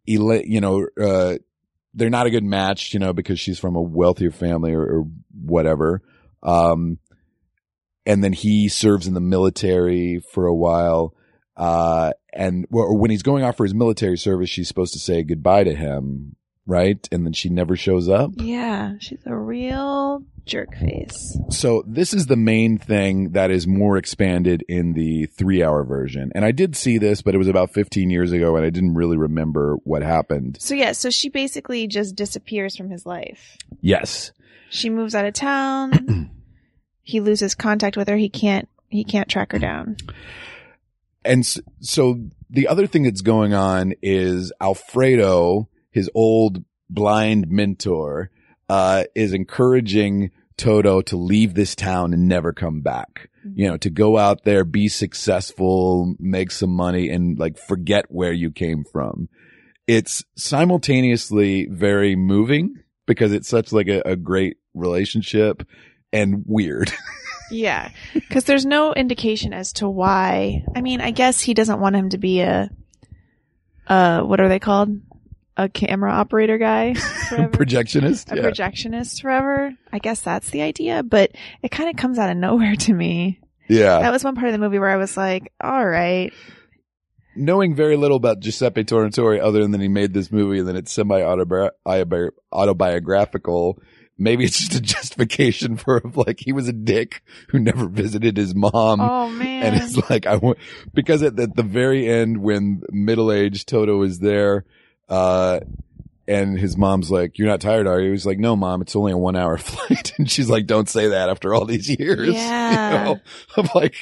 S2: you know, uh, they're not a good match, you know, because she's from a wealthier family or, or whatever. Um, and then he serves in the military for a while. Uh, and well, when he's going off for his military service, she's supposed to say goodbye to him, right? And then she never shows up.
S3: Yeah. She's a real jerk face.
S2: So this is the main thing that is more expanded in the three hour version. And I did see this, but it was about 15 years ago and I didn't really remember what happened.
S3: So yeah, so she basically just disappears from his life.
S2: Yes.
S3: She moves out of town. he loses contact with her. He can't, he can't track her down.
S2: And so the other thing that's going on is Alfredo, his old blind mentor, uh, is encouraging Toto to leave this town and never come back. You know, to go out there, be successful, make some money and like forget where you came from. It's simultaneously very moving because it's such like a, a great relationship and weird.
S3: Yeah. Cause there's no indication as to why. I mean, I guess he doesn't want him to be a, uh, what are they called? A camera operator guy.
S2: Projectionist.
S3: a
S2: Yeah.
S3: projectionist forever. I guess that's the idea, but it kind of comes out of nowhere to me.
S2: yeah.
S3: That was one part of the movie where I was like, all right.
S2: knowing very little about Giuseppe Tornatore other than that he made this movie and then it's semi autobiographical. Maybe it's just a justification for like he was a dick who never visited his mom.
S3: oh man.
S2: And it's like I want because at, at the very end when middle aged Toto is there, uh, and his mom's like, "You're not tired, are you?" He's like, "No, mom, it's only a one hour flight." And she's like, "Don't say that after all these years."
S3: Yeah.
S2: You know? I'm like,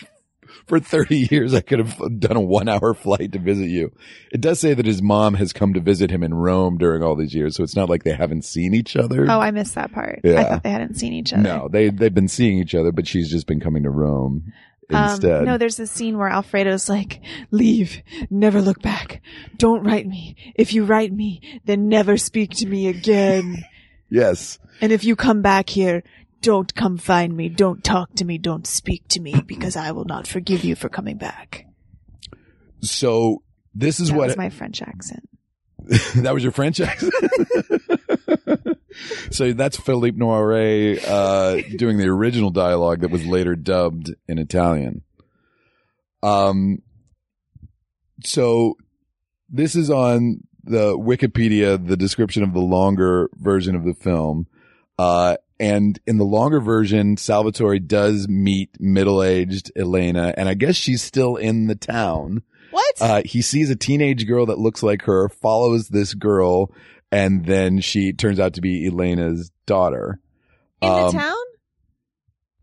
S2: for 30 years, I could have done a one hour flight to visit you. It does say that his mom has come to visit him in Rome during all these years, so it's not like they haven't seen each other.
S3: oh, I missed that part. I thought they hadn't seen each other.
S2: no, they they've been seeing each other, but she's just been coming to Rome instead.
S3: Um, no, there's this scene where Alfredo's like, leave, never look back. Don't write me. If you write me, then never speak to me again.
S2: yes.
S3: and if you come back here, don't come find me. Don't talk to me. Don't speak to me because I will not forgive you for coming back.
S2: So this is
S3: that
S2: what
S3: was my French accent.
S2: that was your French accent. so that's Philippe Noiret uh, doing the original dialogue that was later dubbed in Italian. Um, so this is on the Wikipedia, the description of the longer version of the film. Uh, and in the longer version, Salvatore does meet middle-aged Elena, and I guess she's still in the town.
S3: What?
S2: Uh, he sees a teenage girl that looks like her, follows this girl, and then she turns out to be Elena's daughter.
S3: In the
S2: um,
S3: town?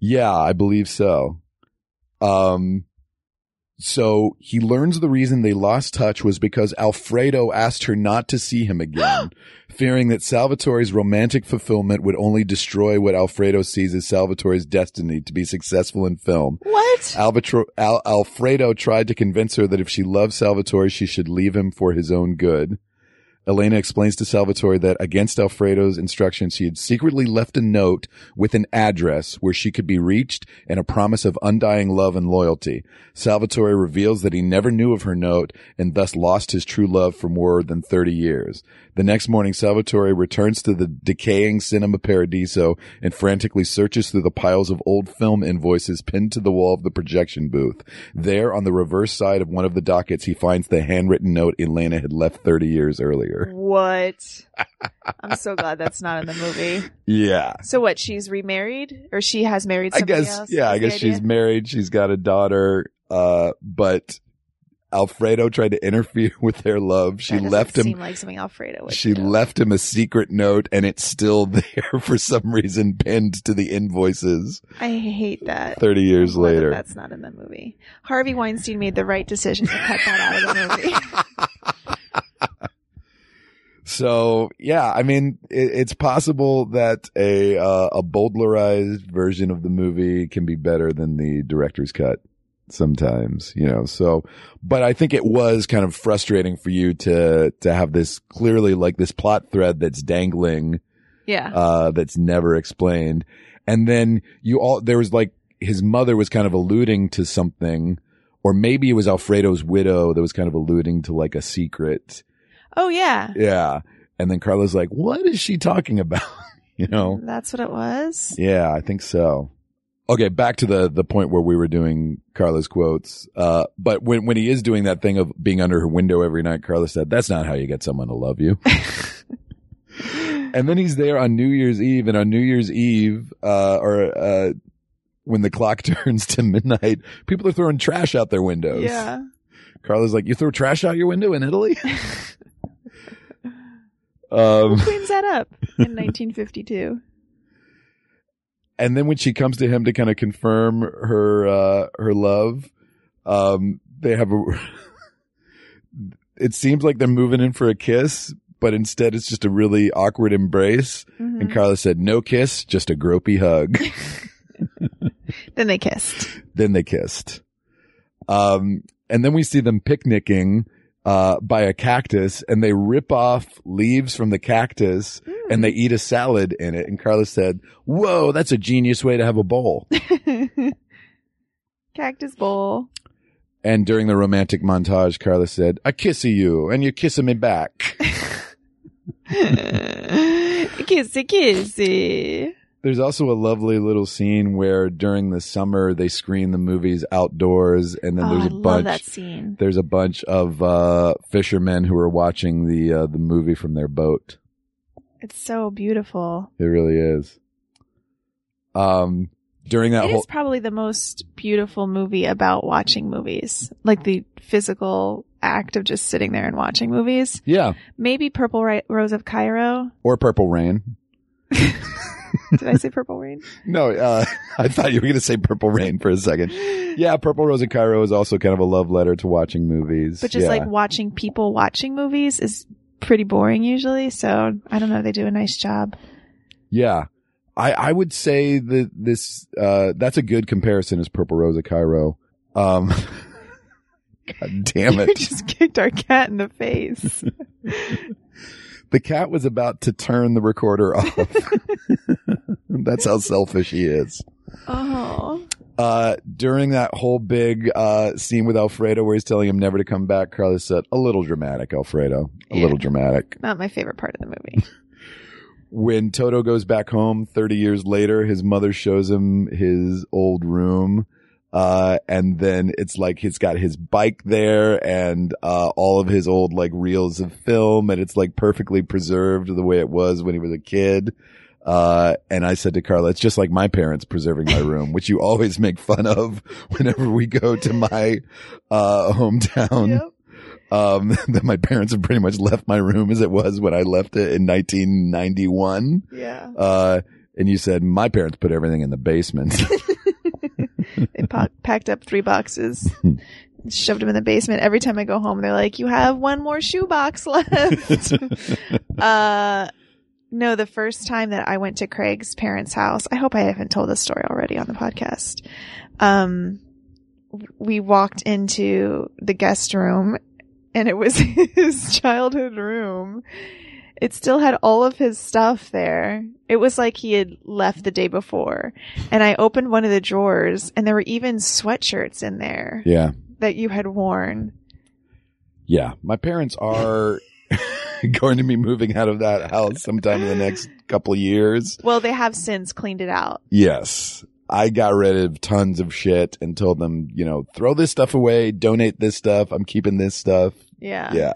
S2: Yeah, I believe so. Um, So he learns the reason they lost touch was because Alfredo asked her not to see him again, fearing that Salvatore's romantic fulfillment would only destroy what Alfredo sees as Salvatore's destiny to be successful in film.
S3: What?
S2: Albatro- Al- Alfredo tried to convince her that if she loved Salvatore, she should leave him for his own good. Elena explains to Salvatore that against Alfredo's instructions, she had secretly left a note with an address where she could be reached and a promise of undying love and loyalty. Salvatore reveals that he never knew of her note and thus lost his true love for more than 30 years. The next morning, Salvatore returns to the decaying Cinema Paradiso and frantically searches through the piles of old film invoices pinned to the wall of the projection booth. There, on the reverse side of one of the dockets, he finds the handwritten note Elena had left 30 years earlier.
S3: What? I'm so glad that's not in the movie.
S2: Yeah.
S3: So what? She's remarried, or she has married
S2: I
S3: somebody
S2: guess,
S3: else?
S2: yeah, I guess she's married. She's got a daughter. Uh, but Alfredo tried to interfere with their love. She left him,
S3: like something Alfredo would
S2: she
S3: do.
S2: left him a secret note and it's still there for some reason pinned to the invoices
S3: I hate that.
S2: 30 years
S3: that
S2: later.
S3: that's not in the movie. Harvey Weinstein made the right decision to cut that out of the movie.
S2: So yeah, I mean, it, it's possible that a, uh, a Bowdlerized version of the movie can be better than the director's cut sometimes, you know, so, but I think it was kind of frustrating for you to, to have this clearly like this plot thread that's dangling,
S3: yeah.
S2: uh, that's never explained. And then you all, there was like, his mother was kind of alluding to something, or maybe it was Alfredo's widow that was kind of alluding to like a secret.
S3: oh yeah.
S2: Yeah. And then Carla's like, what is she talking about? you know?
S3: That's what it was.
S2: Yeah, I think so. Okay, back to the, the point where we were doing Carla's quotes. Uh, but when, when he is doing that thing of being under her window every night, Carla said, that's not how you get someone to love you. and then he's there on New Year's Eve and on New Year's Eve, uh, or, uh, when the clock turns to midnight, people are throwing trash out their windows.
S3: Yeah.
S2: Carla's like, you throw trash out your window in Italy?
S3: Who
S2: um,
S3: cleans that up in 1952?
S2: And then when she comes to him to kind of confirm her, uh, her love, um, they have a, it seems like they're moving in for a kiss, but instead it's just a really awkward embrace.
S3: Mhm.
S2: And Carla said, no kiss, just a gropey hug.
S3: Then they kissed.
S2: then they kissed. Um, and then we see them picnicking, uh, by a cactus and they rip off leaves from the cactus and they eat a salad in it. And Carla said, whoa, that's a genius way to have a bowl.
S3: Cactus bowl.
S2: And during the romantic montage, Carla said, I kiss you and you're kissing me back.
S3: kissy kissy.
S2: There's also a lovely little scene where during the summer they screen the movies outdoors and then
S3: oh,
S2: there's
S3: I
S2: a
S3: love
S2: bunch there's a bunch of uh fishermen who are watching the uh the movie from their boat.
S3: It's so beautiful.
S2: It really is. Um during that
S3: It
S2: whole
S3: is probably the most beautiful movie about watching movies. Like the physical act of just sitting there and watching movies.
S2: Yeah,
S3: Maybe Purple Ri- Rose of Cairo.
S2: or Purple Rain.
S3: Did I say Purple Rain?
S2: No, uh I thought you were going to say Purple Rain for a second. Yeah, Purple Rose of Cairo is also kind of a love letter to watching movies.
S3: But just
S2: yeah.
S3: like watching people watching movies is pretty boring usually. So I don't know. They do a nice job.
S2: Yeah. I, I would say that this, uh, that's a good comparison as Purple Rose of Cairo. Um, God damn
S3: You
S2: it.
S3: just kicked our cat in the face.
S2: The cat was about to turn the recorder off. that's how selfish he is.
S3: oh.
S2: Uh, during that whole big, uh, scene with Alfredo where he's telling him never to come back, Carlos said, a little dramatic, Alfredo. A
S3: Yeah.
S2: little dramatic.
S3: Not my favorite part of the movie.
S2: when Toto goes back home 30 years later, his mother shows him his old room. Uh, and then it's like he's got his bike there and, uh, all of his old like reels of film and it's like perfectly preserved the way it was when he was a kid. Uh, and I said to Carla, it's just like my parents preserving my room, which you always make fun of whenever we go to my, uh, hometown
S3: Yep.
S2: um, that my parents have pretty much left my room as it was when I left it in 1991.
S3: Yeah.
S2: Uh, and you said my parents put everything in the basement.
S3: They pa- packed up three boxes, shoved them in the basement. Every time I go home, they're like, "You have one more shoebox left." uh, no, the first time that I went to Craig's parents' house, I hope I haven't told this story already on the podcast. Um, we walked into the guest room, and it was his childhood room. It still had all of his stuff there. It was like he had left the day before. And I opened one of the drawers, and there were even sweatshirts in there
S2: Yeah.
S3: that you had worn.
S2: Yeah. My parents are going to be moving out of that house sometime in the next couple of years.
S3: Well, they have since cleaned it out.
S2: Yes. I got rid of tons of shit and told them, you know, throw this stuff away, donate this stuff. I'm keeping this stuff.
S3: Yeah.
S2: Yeah.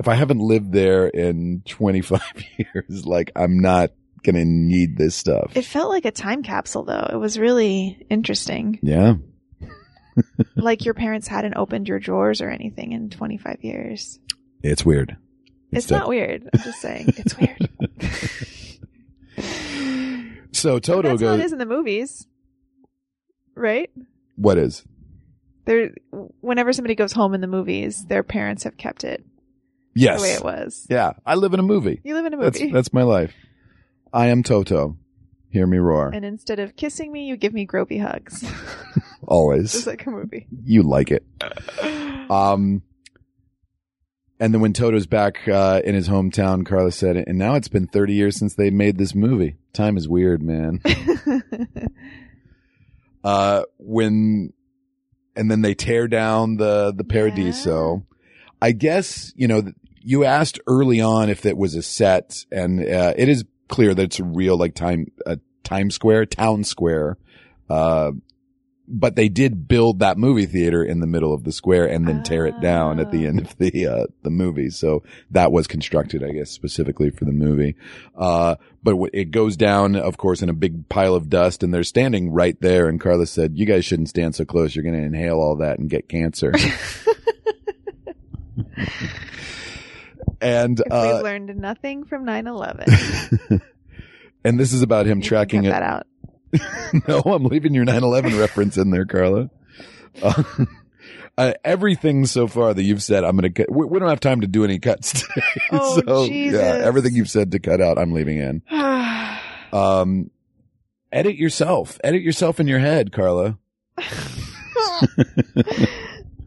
S2: If I haven't lived there in 25 years, like I'm not going to need this stuff.
S3: It felt like a time capsule, though. It was really interesting.
S2: yeah.
S3: like your parents hadn't opened your drawers or anything in 25 years.
S2: It's weird.
S3: It's,
S2: def-
S3: not weird. I'm just saying. It's weird.
S2: So Toto
S3: that's how it
S2: goes,
S3: is in the movies. Right?
S2: what is?
S3: There, whenever somebody goes home in the movies, their parents have kept it
S2: Yes.
S3: the way it was.
S2: Yeah. I live in a movie.
S3: You live in a movie.
S2: that's my life. I am Toto. Hear me roar.
S3: and instead of kissing me, you give me gropey hugs. Just
S2: Always.
S3: like a movie.
S2: You like it. Um, and then when Toto's back uh, in his hometown, Carla said, and now it's been 30 years since they made this movie. Time is weird, man. Uh, when, and then they tear down the, the Paradiso. I guess, you know, you asked early on if it was a set and, uh, it is clear that it's a real, like, time, uh, Times Square, town square. Uh, but they did build that movie theater in the middle of the square and then tear it down at the
S3: Ah.
S2: end of the, uh, the movie. So that was constructed, I guess, specifically for the movie. Uh, but it goes down, of course, in a big pile of dust and they're standing right there. And Carla said, you guys shouldn't stand so close. You're going to inhale all that and get cancer. and, uh,
S3: we learned nothing from 9-11,
S2: and this is about him
S3: you
S2: tracking it.
S3: out.
S2: no, I'm leaving your 9/11 reference in there, Carla. Uh, uh, everything so far that you've said, I'm going to cut. We, we don't have time to do any cuts today.
S3: Oh,
S2: so
S3: Jesus.
S2: yeah, everything you've said to cut out, I'm leaving in. Um, edit yourself. Edit yourself in your head, Carla.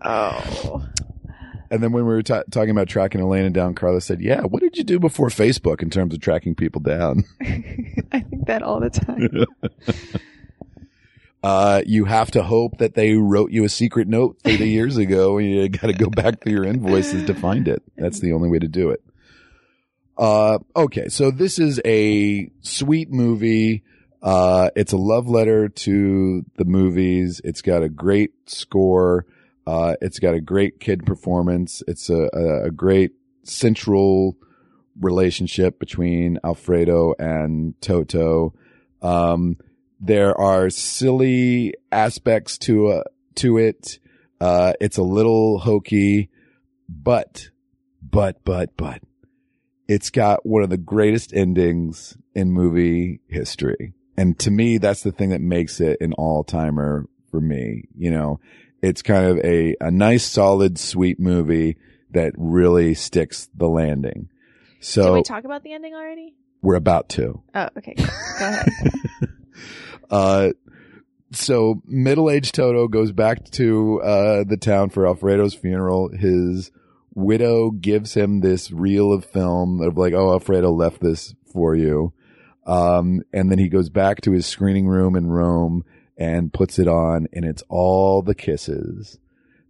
S3: oh.
S2: And then when we were ta talking about tracking Elena down, Carla said, "Yeah, what did you do before Facebook in terms of tracking people down?"
S3: I think that all the time.
S2: Uh, you have to hope that they wrote you a secret note 30 years ago and you got to go back through your invoices to find it. That's the only way to do it. Uh, okay. So this is a sweet movie. Uh, it's a love letter to the movies. It's got a great score. Uh, it's got a great kid performance. It's a, a, a great central relationship between Alfredo and Toto. Um, there are silly aspects to uh, to it. Uh, it's a little hokey, but, but, but, but, it's got one of the greatest endings in movie history. And to me, that's the thing that makes it an all timer for me. You know, it's kind of a, a nice, solid, sweet movie that really sticks the landing.
S3: Did
S2: So
S3: we talk about the ending already?
S2: we're about to.
S3: Oh, okay. Go ahead.
S2: Uh, so middle-aged Toto goes back to, uh, the town for Alfredo's funeral. His widow gives him this reel of film of like, oh, Alfredo left this for you. Um, and then he goes back to his screening room in Rome and puts it on and it's all the kisses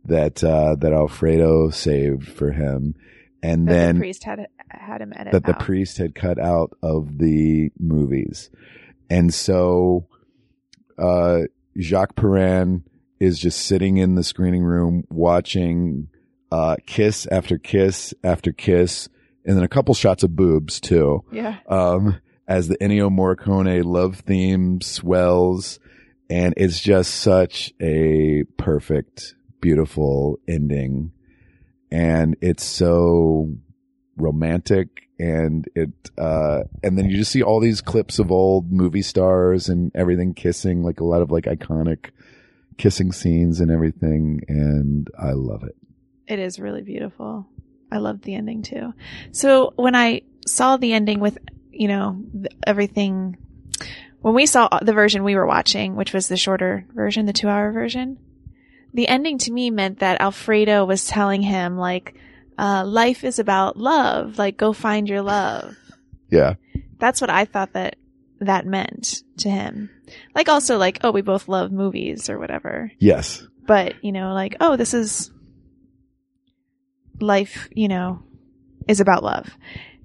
S2: that, uh, that Alfredo saved for him. And
S3: That
S2: then
S3: the priest had had him edit
S2: that the priest had cut out of the movies. And so, uh, Jacques Perrin is just sitting in the screening room watching, uh, kiss after kiss after kiss. And then a couple shots of boobs too.
S3: Yeah.
S2: Um, as the Ennio Morricone love theme swells. And it's just such a perfect, beautiful ending. And it's so romantic and it, uh, and then you just see all these clips of old movie stars and everything kissing, like a lot of like iconic kissing scenes and everything, and I love it.
S3: It is really beautiful. I loved the ending too. So when I saw the ending with, you know, everything, when we saw the version we were watching, which was the shorter version, the two hour version, the ending to me meant that Alfredo was telling him like, uh, life is about love. Like go find your love.
S2: Yeah.
S3: That's what I thought that that meant to him. Like also like, oh, we both love movies or whatever
S2: Yes.
S3: but you know like oh this is life you know is about love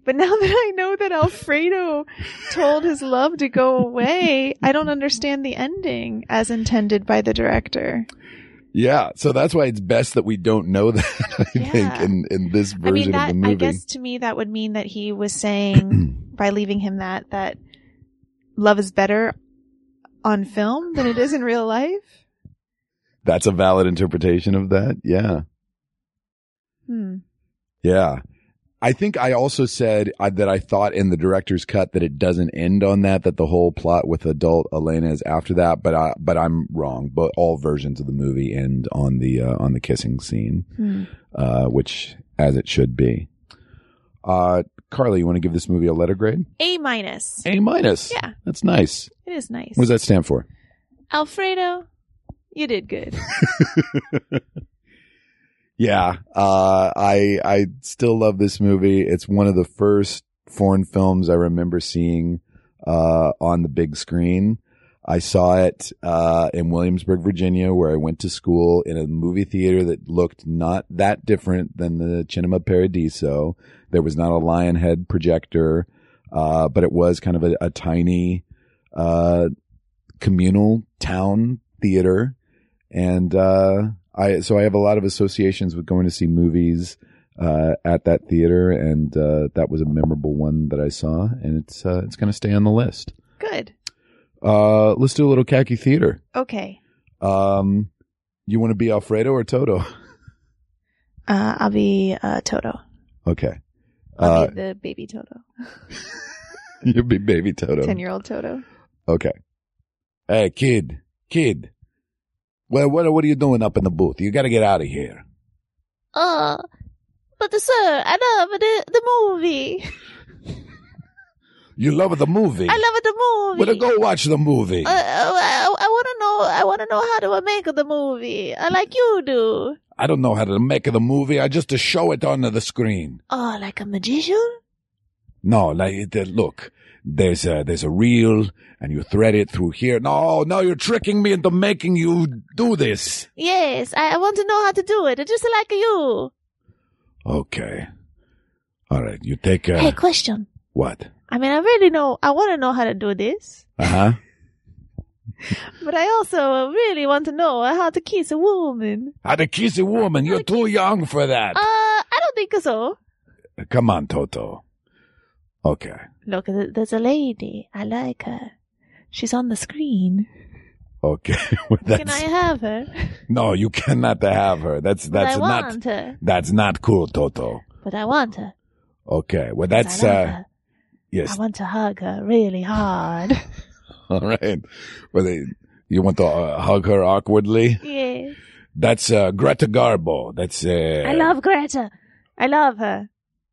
S3: but now that i know that alfredo told his love to go away i don't understand the ending as intended by the director
S2: Yeah. So that's why it's best that we don't know that, I think, in, in this version
S3: i mean that
S2: of the movie.
S3: i guess to me that would mean that he was saying by leaving him that that love is better on film than it is in real life
S2: That's a valid interpretation of that. Yeah.
S3: hmm
S2: Yeah. I think I also said uh, that I thought in the director's cut that it doesn't end on that, that the whole plot with adult Elena is after that, but I, but I'm wrong. But all versions of the movie end on the, uh, on the kissing scene,
S3: Hmm.
S2: uh, which as it should be. Uh, Carly, you want to give this movie a letter grade?
S3: a minus
S2: A minus.
S3: Yeah.
S2: That's nice.
S3: it is nice
S2: What does that stand for?
S3: alfredo you did good
S2: Yeah, uh, I I still love this movie. It's one of the first foreign films I remember seeing uh, on the big screen. I saw it uh, in Williamsburg, Virginia, where I went to school in a movie theater that looked not that different than the Cinema Paradiso. There was not a lion head projector, uh, but it was kind of a, a tiny uh, communal town theater, and uh, I so I have a lot of associations with going to see movies uh, at that theater, and uh, that was a memorable one that I saw, and it's uh, it's going to stay on the list.
S3: good
S2: Uh, let's do a little khaki theater.
S3: okay
S2: Um, you want to be Alfredo or Toto?
S3: Uh, I'll be uh, Toto.
S2: Okay,
S3: I'll
S2: uh,
S3: be the baby Toto,
S2: you'll be baby Toto.
S3: ten year old Toto.
S2: Okay. Hey, kid, kid. Well, what what are you doing up in the booth? You got to get out of here.
S3: Uh, but sir, I love the the movie.
S2: You love the movie.
S3: I love the movie.
S2: Well, then go watch the movie.
S3: Uh, I, I want to know. I want to know how to make the movie. I like you do.
S2: I don't know how to make the movie. I just to show it on the screen.
S3: Oh, like a magician?
S2: No, like uh, look, there's a there's a reel, and you thread it through here. No, no, you're tricking me into making you do this.
S3: Yes, I, I want to know how to do it, just like you.
S2: Okay, all right. You take a.
S3: Hey, question.
S2: what?
S3: I mean, I really know. I want to know how to do this,
S2: Uh huh.
S3: but I also really want to know how to kiss a woman.
S2: How to kiss a woman? You're too young for that.
S3: Uh, I don't think so.
S2: Come on, Toto. Okay.
S3: Look, th- there's a lady. I like her. She's on the screen.
S2: Okay. Well,
S3: Can I have her?
S2: no, you cannot have her. That's
S3: But
S2: that's
S3: I
S2: not
S3: want her.
S2: that's not cool, Toto.
S3: But I want her.
S2: Okay. Well, that's
S3: I like
S2: uh
S3: her. I want to hug her really hard.
S2: All right. Well, they, you want to uh, hug her awkwardly?
S3: yes.
S2: That's uh, Greta Garbo. That's uh,
S3: I love Greta. I love her.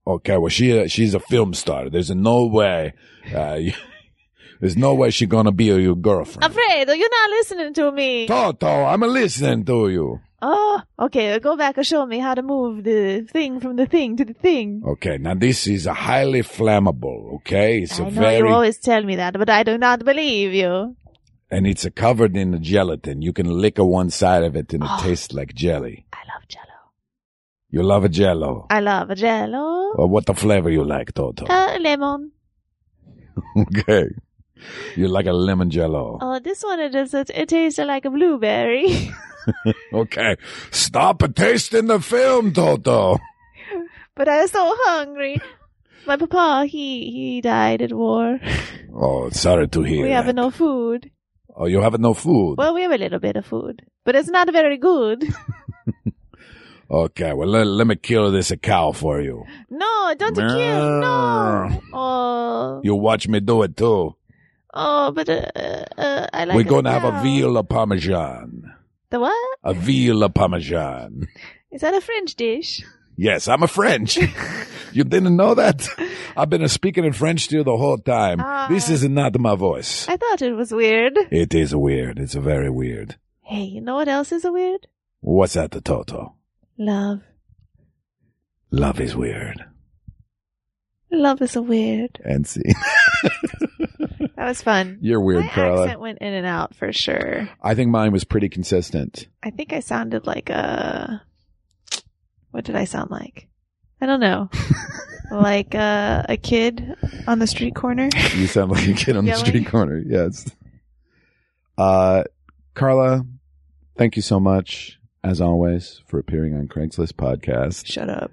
S2: Okay, well, she she's a film star. There's no way. Uh, you, there's no way she's gonna be your girlfriend.
S3: Alfredo, you're not listening to me.
S2: Toto, I'm listening to you.
S3: Oh, okay. Go back and show me how to move the thing from the thing to the thing.
S2: Okay, now this is a highly flammable. Okay, it's
S3: I
S2: a
S3: know
S2: very
S3: you always tell me that, but I do not believe you.
S2: and it's a covered in gelatin. You can lick a one side of it and it
S3: Oh.
S2: tastes like jelly.
S3: I love Jello.
S2: You love a Jello.
S3: I love a Jello.
S2: Well, what the flavor you like, Toto?
S3: Uh, lemon.
S2: okay, you like a lemon Jello.
S3: Oh, this one it is. It, it tastes like a blueberry.
S2: Okay, stop tasting the film, Toto.
S3: but I'm so hungry. My papa, he he died at war.
S2: Oh, sorry to hear
S3: we
S2: that.
S3: have no food.
S2: Oh, you have no food.
S3: Well, we have a little bit of food, but it's not very good.
S2: Okay, well, let, let me kill this a cow for you.
S3: No, don't kill. No. Oh,
S2: You watch me do it too.
S3: oh, but uh, uh, I like.
S2: We're going to have a veal of parmesan.
S3: The what?
S2: A veal of parmesan.
S3: Is that a French dish?
S2: Yes, I'm a French. you didn't know that? I've been speaking in French to you the whole time.
S3: Ah.
S2: this is not my voice.
S3: I thought it was weird.
S2: It is weird. It's very weird.
S3: Hey, you know what else is a weird?
S2: What's that, the Toto?
S3: Love.
S2: Love is weird.
S3: Love is a weird.
S2: And see,
S3: That was fun.
S2: you're weird,
S3: My
S2: Carla.
S3: accent went in and out for sure.
S2: I think mine was pretty consistent.
S3: I think I sounded like a. What did I sound like? I don't know. like a, a kid on the street corner.
S2: You sound like a kid on the street corner. Yes. Uh, Carla, thank you so much, as always, for appearing on Craig's List podcast.
S3: Shut up.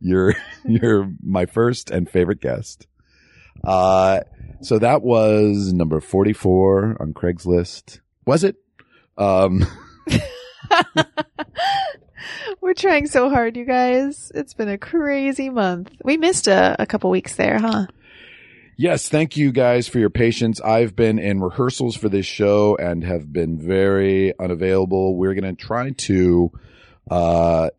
S2: You're you're my first and favorite guest. Uh, so that was number forty four on Craig's List. Was it? Um,
S3: We're trying so hard, you guys. It's been a crazy month. We missed a, a couple weeks there, huh?
S2: Yes, thank you guys for your patience. I've been in rehearsals for this show and have been very unavailable. We're gonna try to, uh,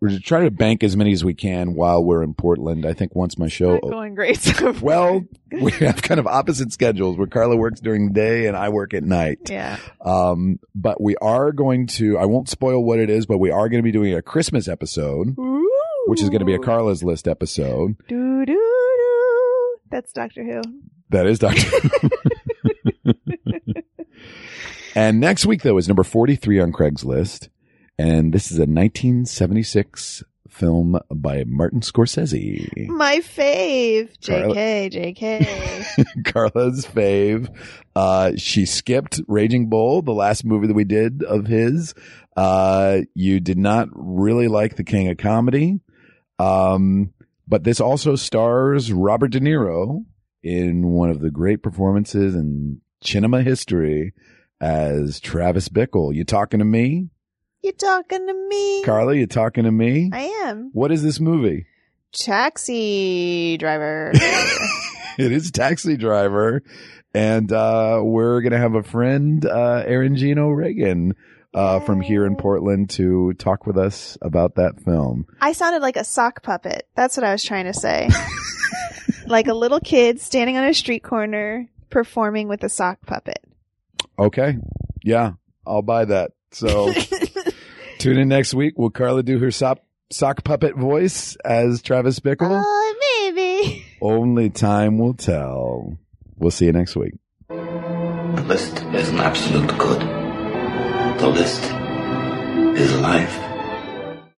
S2: we're trying to bank as many as we can while we're in Portland. I think once my show
S3: Not going great so.
S2: Well, we have kind of opposite schedules where Carla works during the day and I work at night.
S3: yeah.
S2: Um, but we are going to, I won't spoil what it is, but we are going to be doing a Christmas episode, which is going to be a Carla's List episode.
S3: Do do do. That's Doctor Who.
S2: That is Doctor. Who. and next week though is number 43 on Craig's List. And this is a 1976 film by Martin Scorsese.
S3: My fave. JK, JK.
S2: Carla's fave. Uh, she skipped Raging Bull, the last movie that we did of his. Uh, you did not really like The King of Comedy. Um, but this also stars Robert De Niro in one of the great performances in cinema history as Travis Bickle. You talking to me?
S3: you talking to me?
S2: Carla, you talking to me?
S3: I am.
S2: What is this movie?
S3: Taxi driver.
S2: it is Taxi Driver. And uh, we're going to have a friend, uh, Aaron Gino Reagan, uh, from here in Portland to talk with us about that film.
S3: I sounded like a sock puppet. That's what I was trying to say. like a little kid standing on a street corner performing with a sock puppet.
S2: Okay. Yeah, I'll buy that. So tune in next week. Will Carla do her sock, sock puppet voice as Travis Bickle?
S3: oh, maybe.
S2: Only time will tell. We'll see you next week.
S5: The list is an absolute good. The list is life.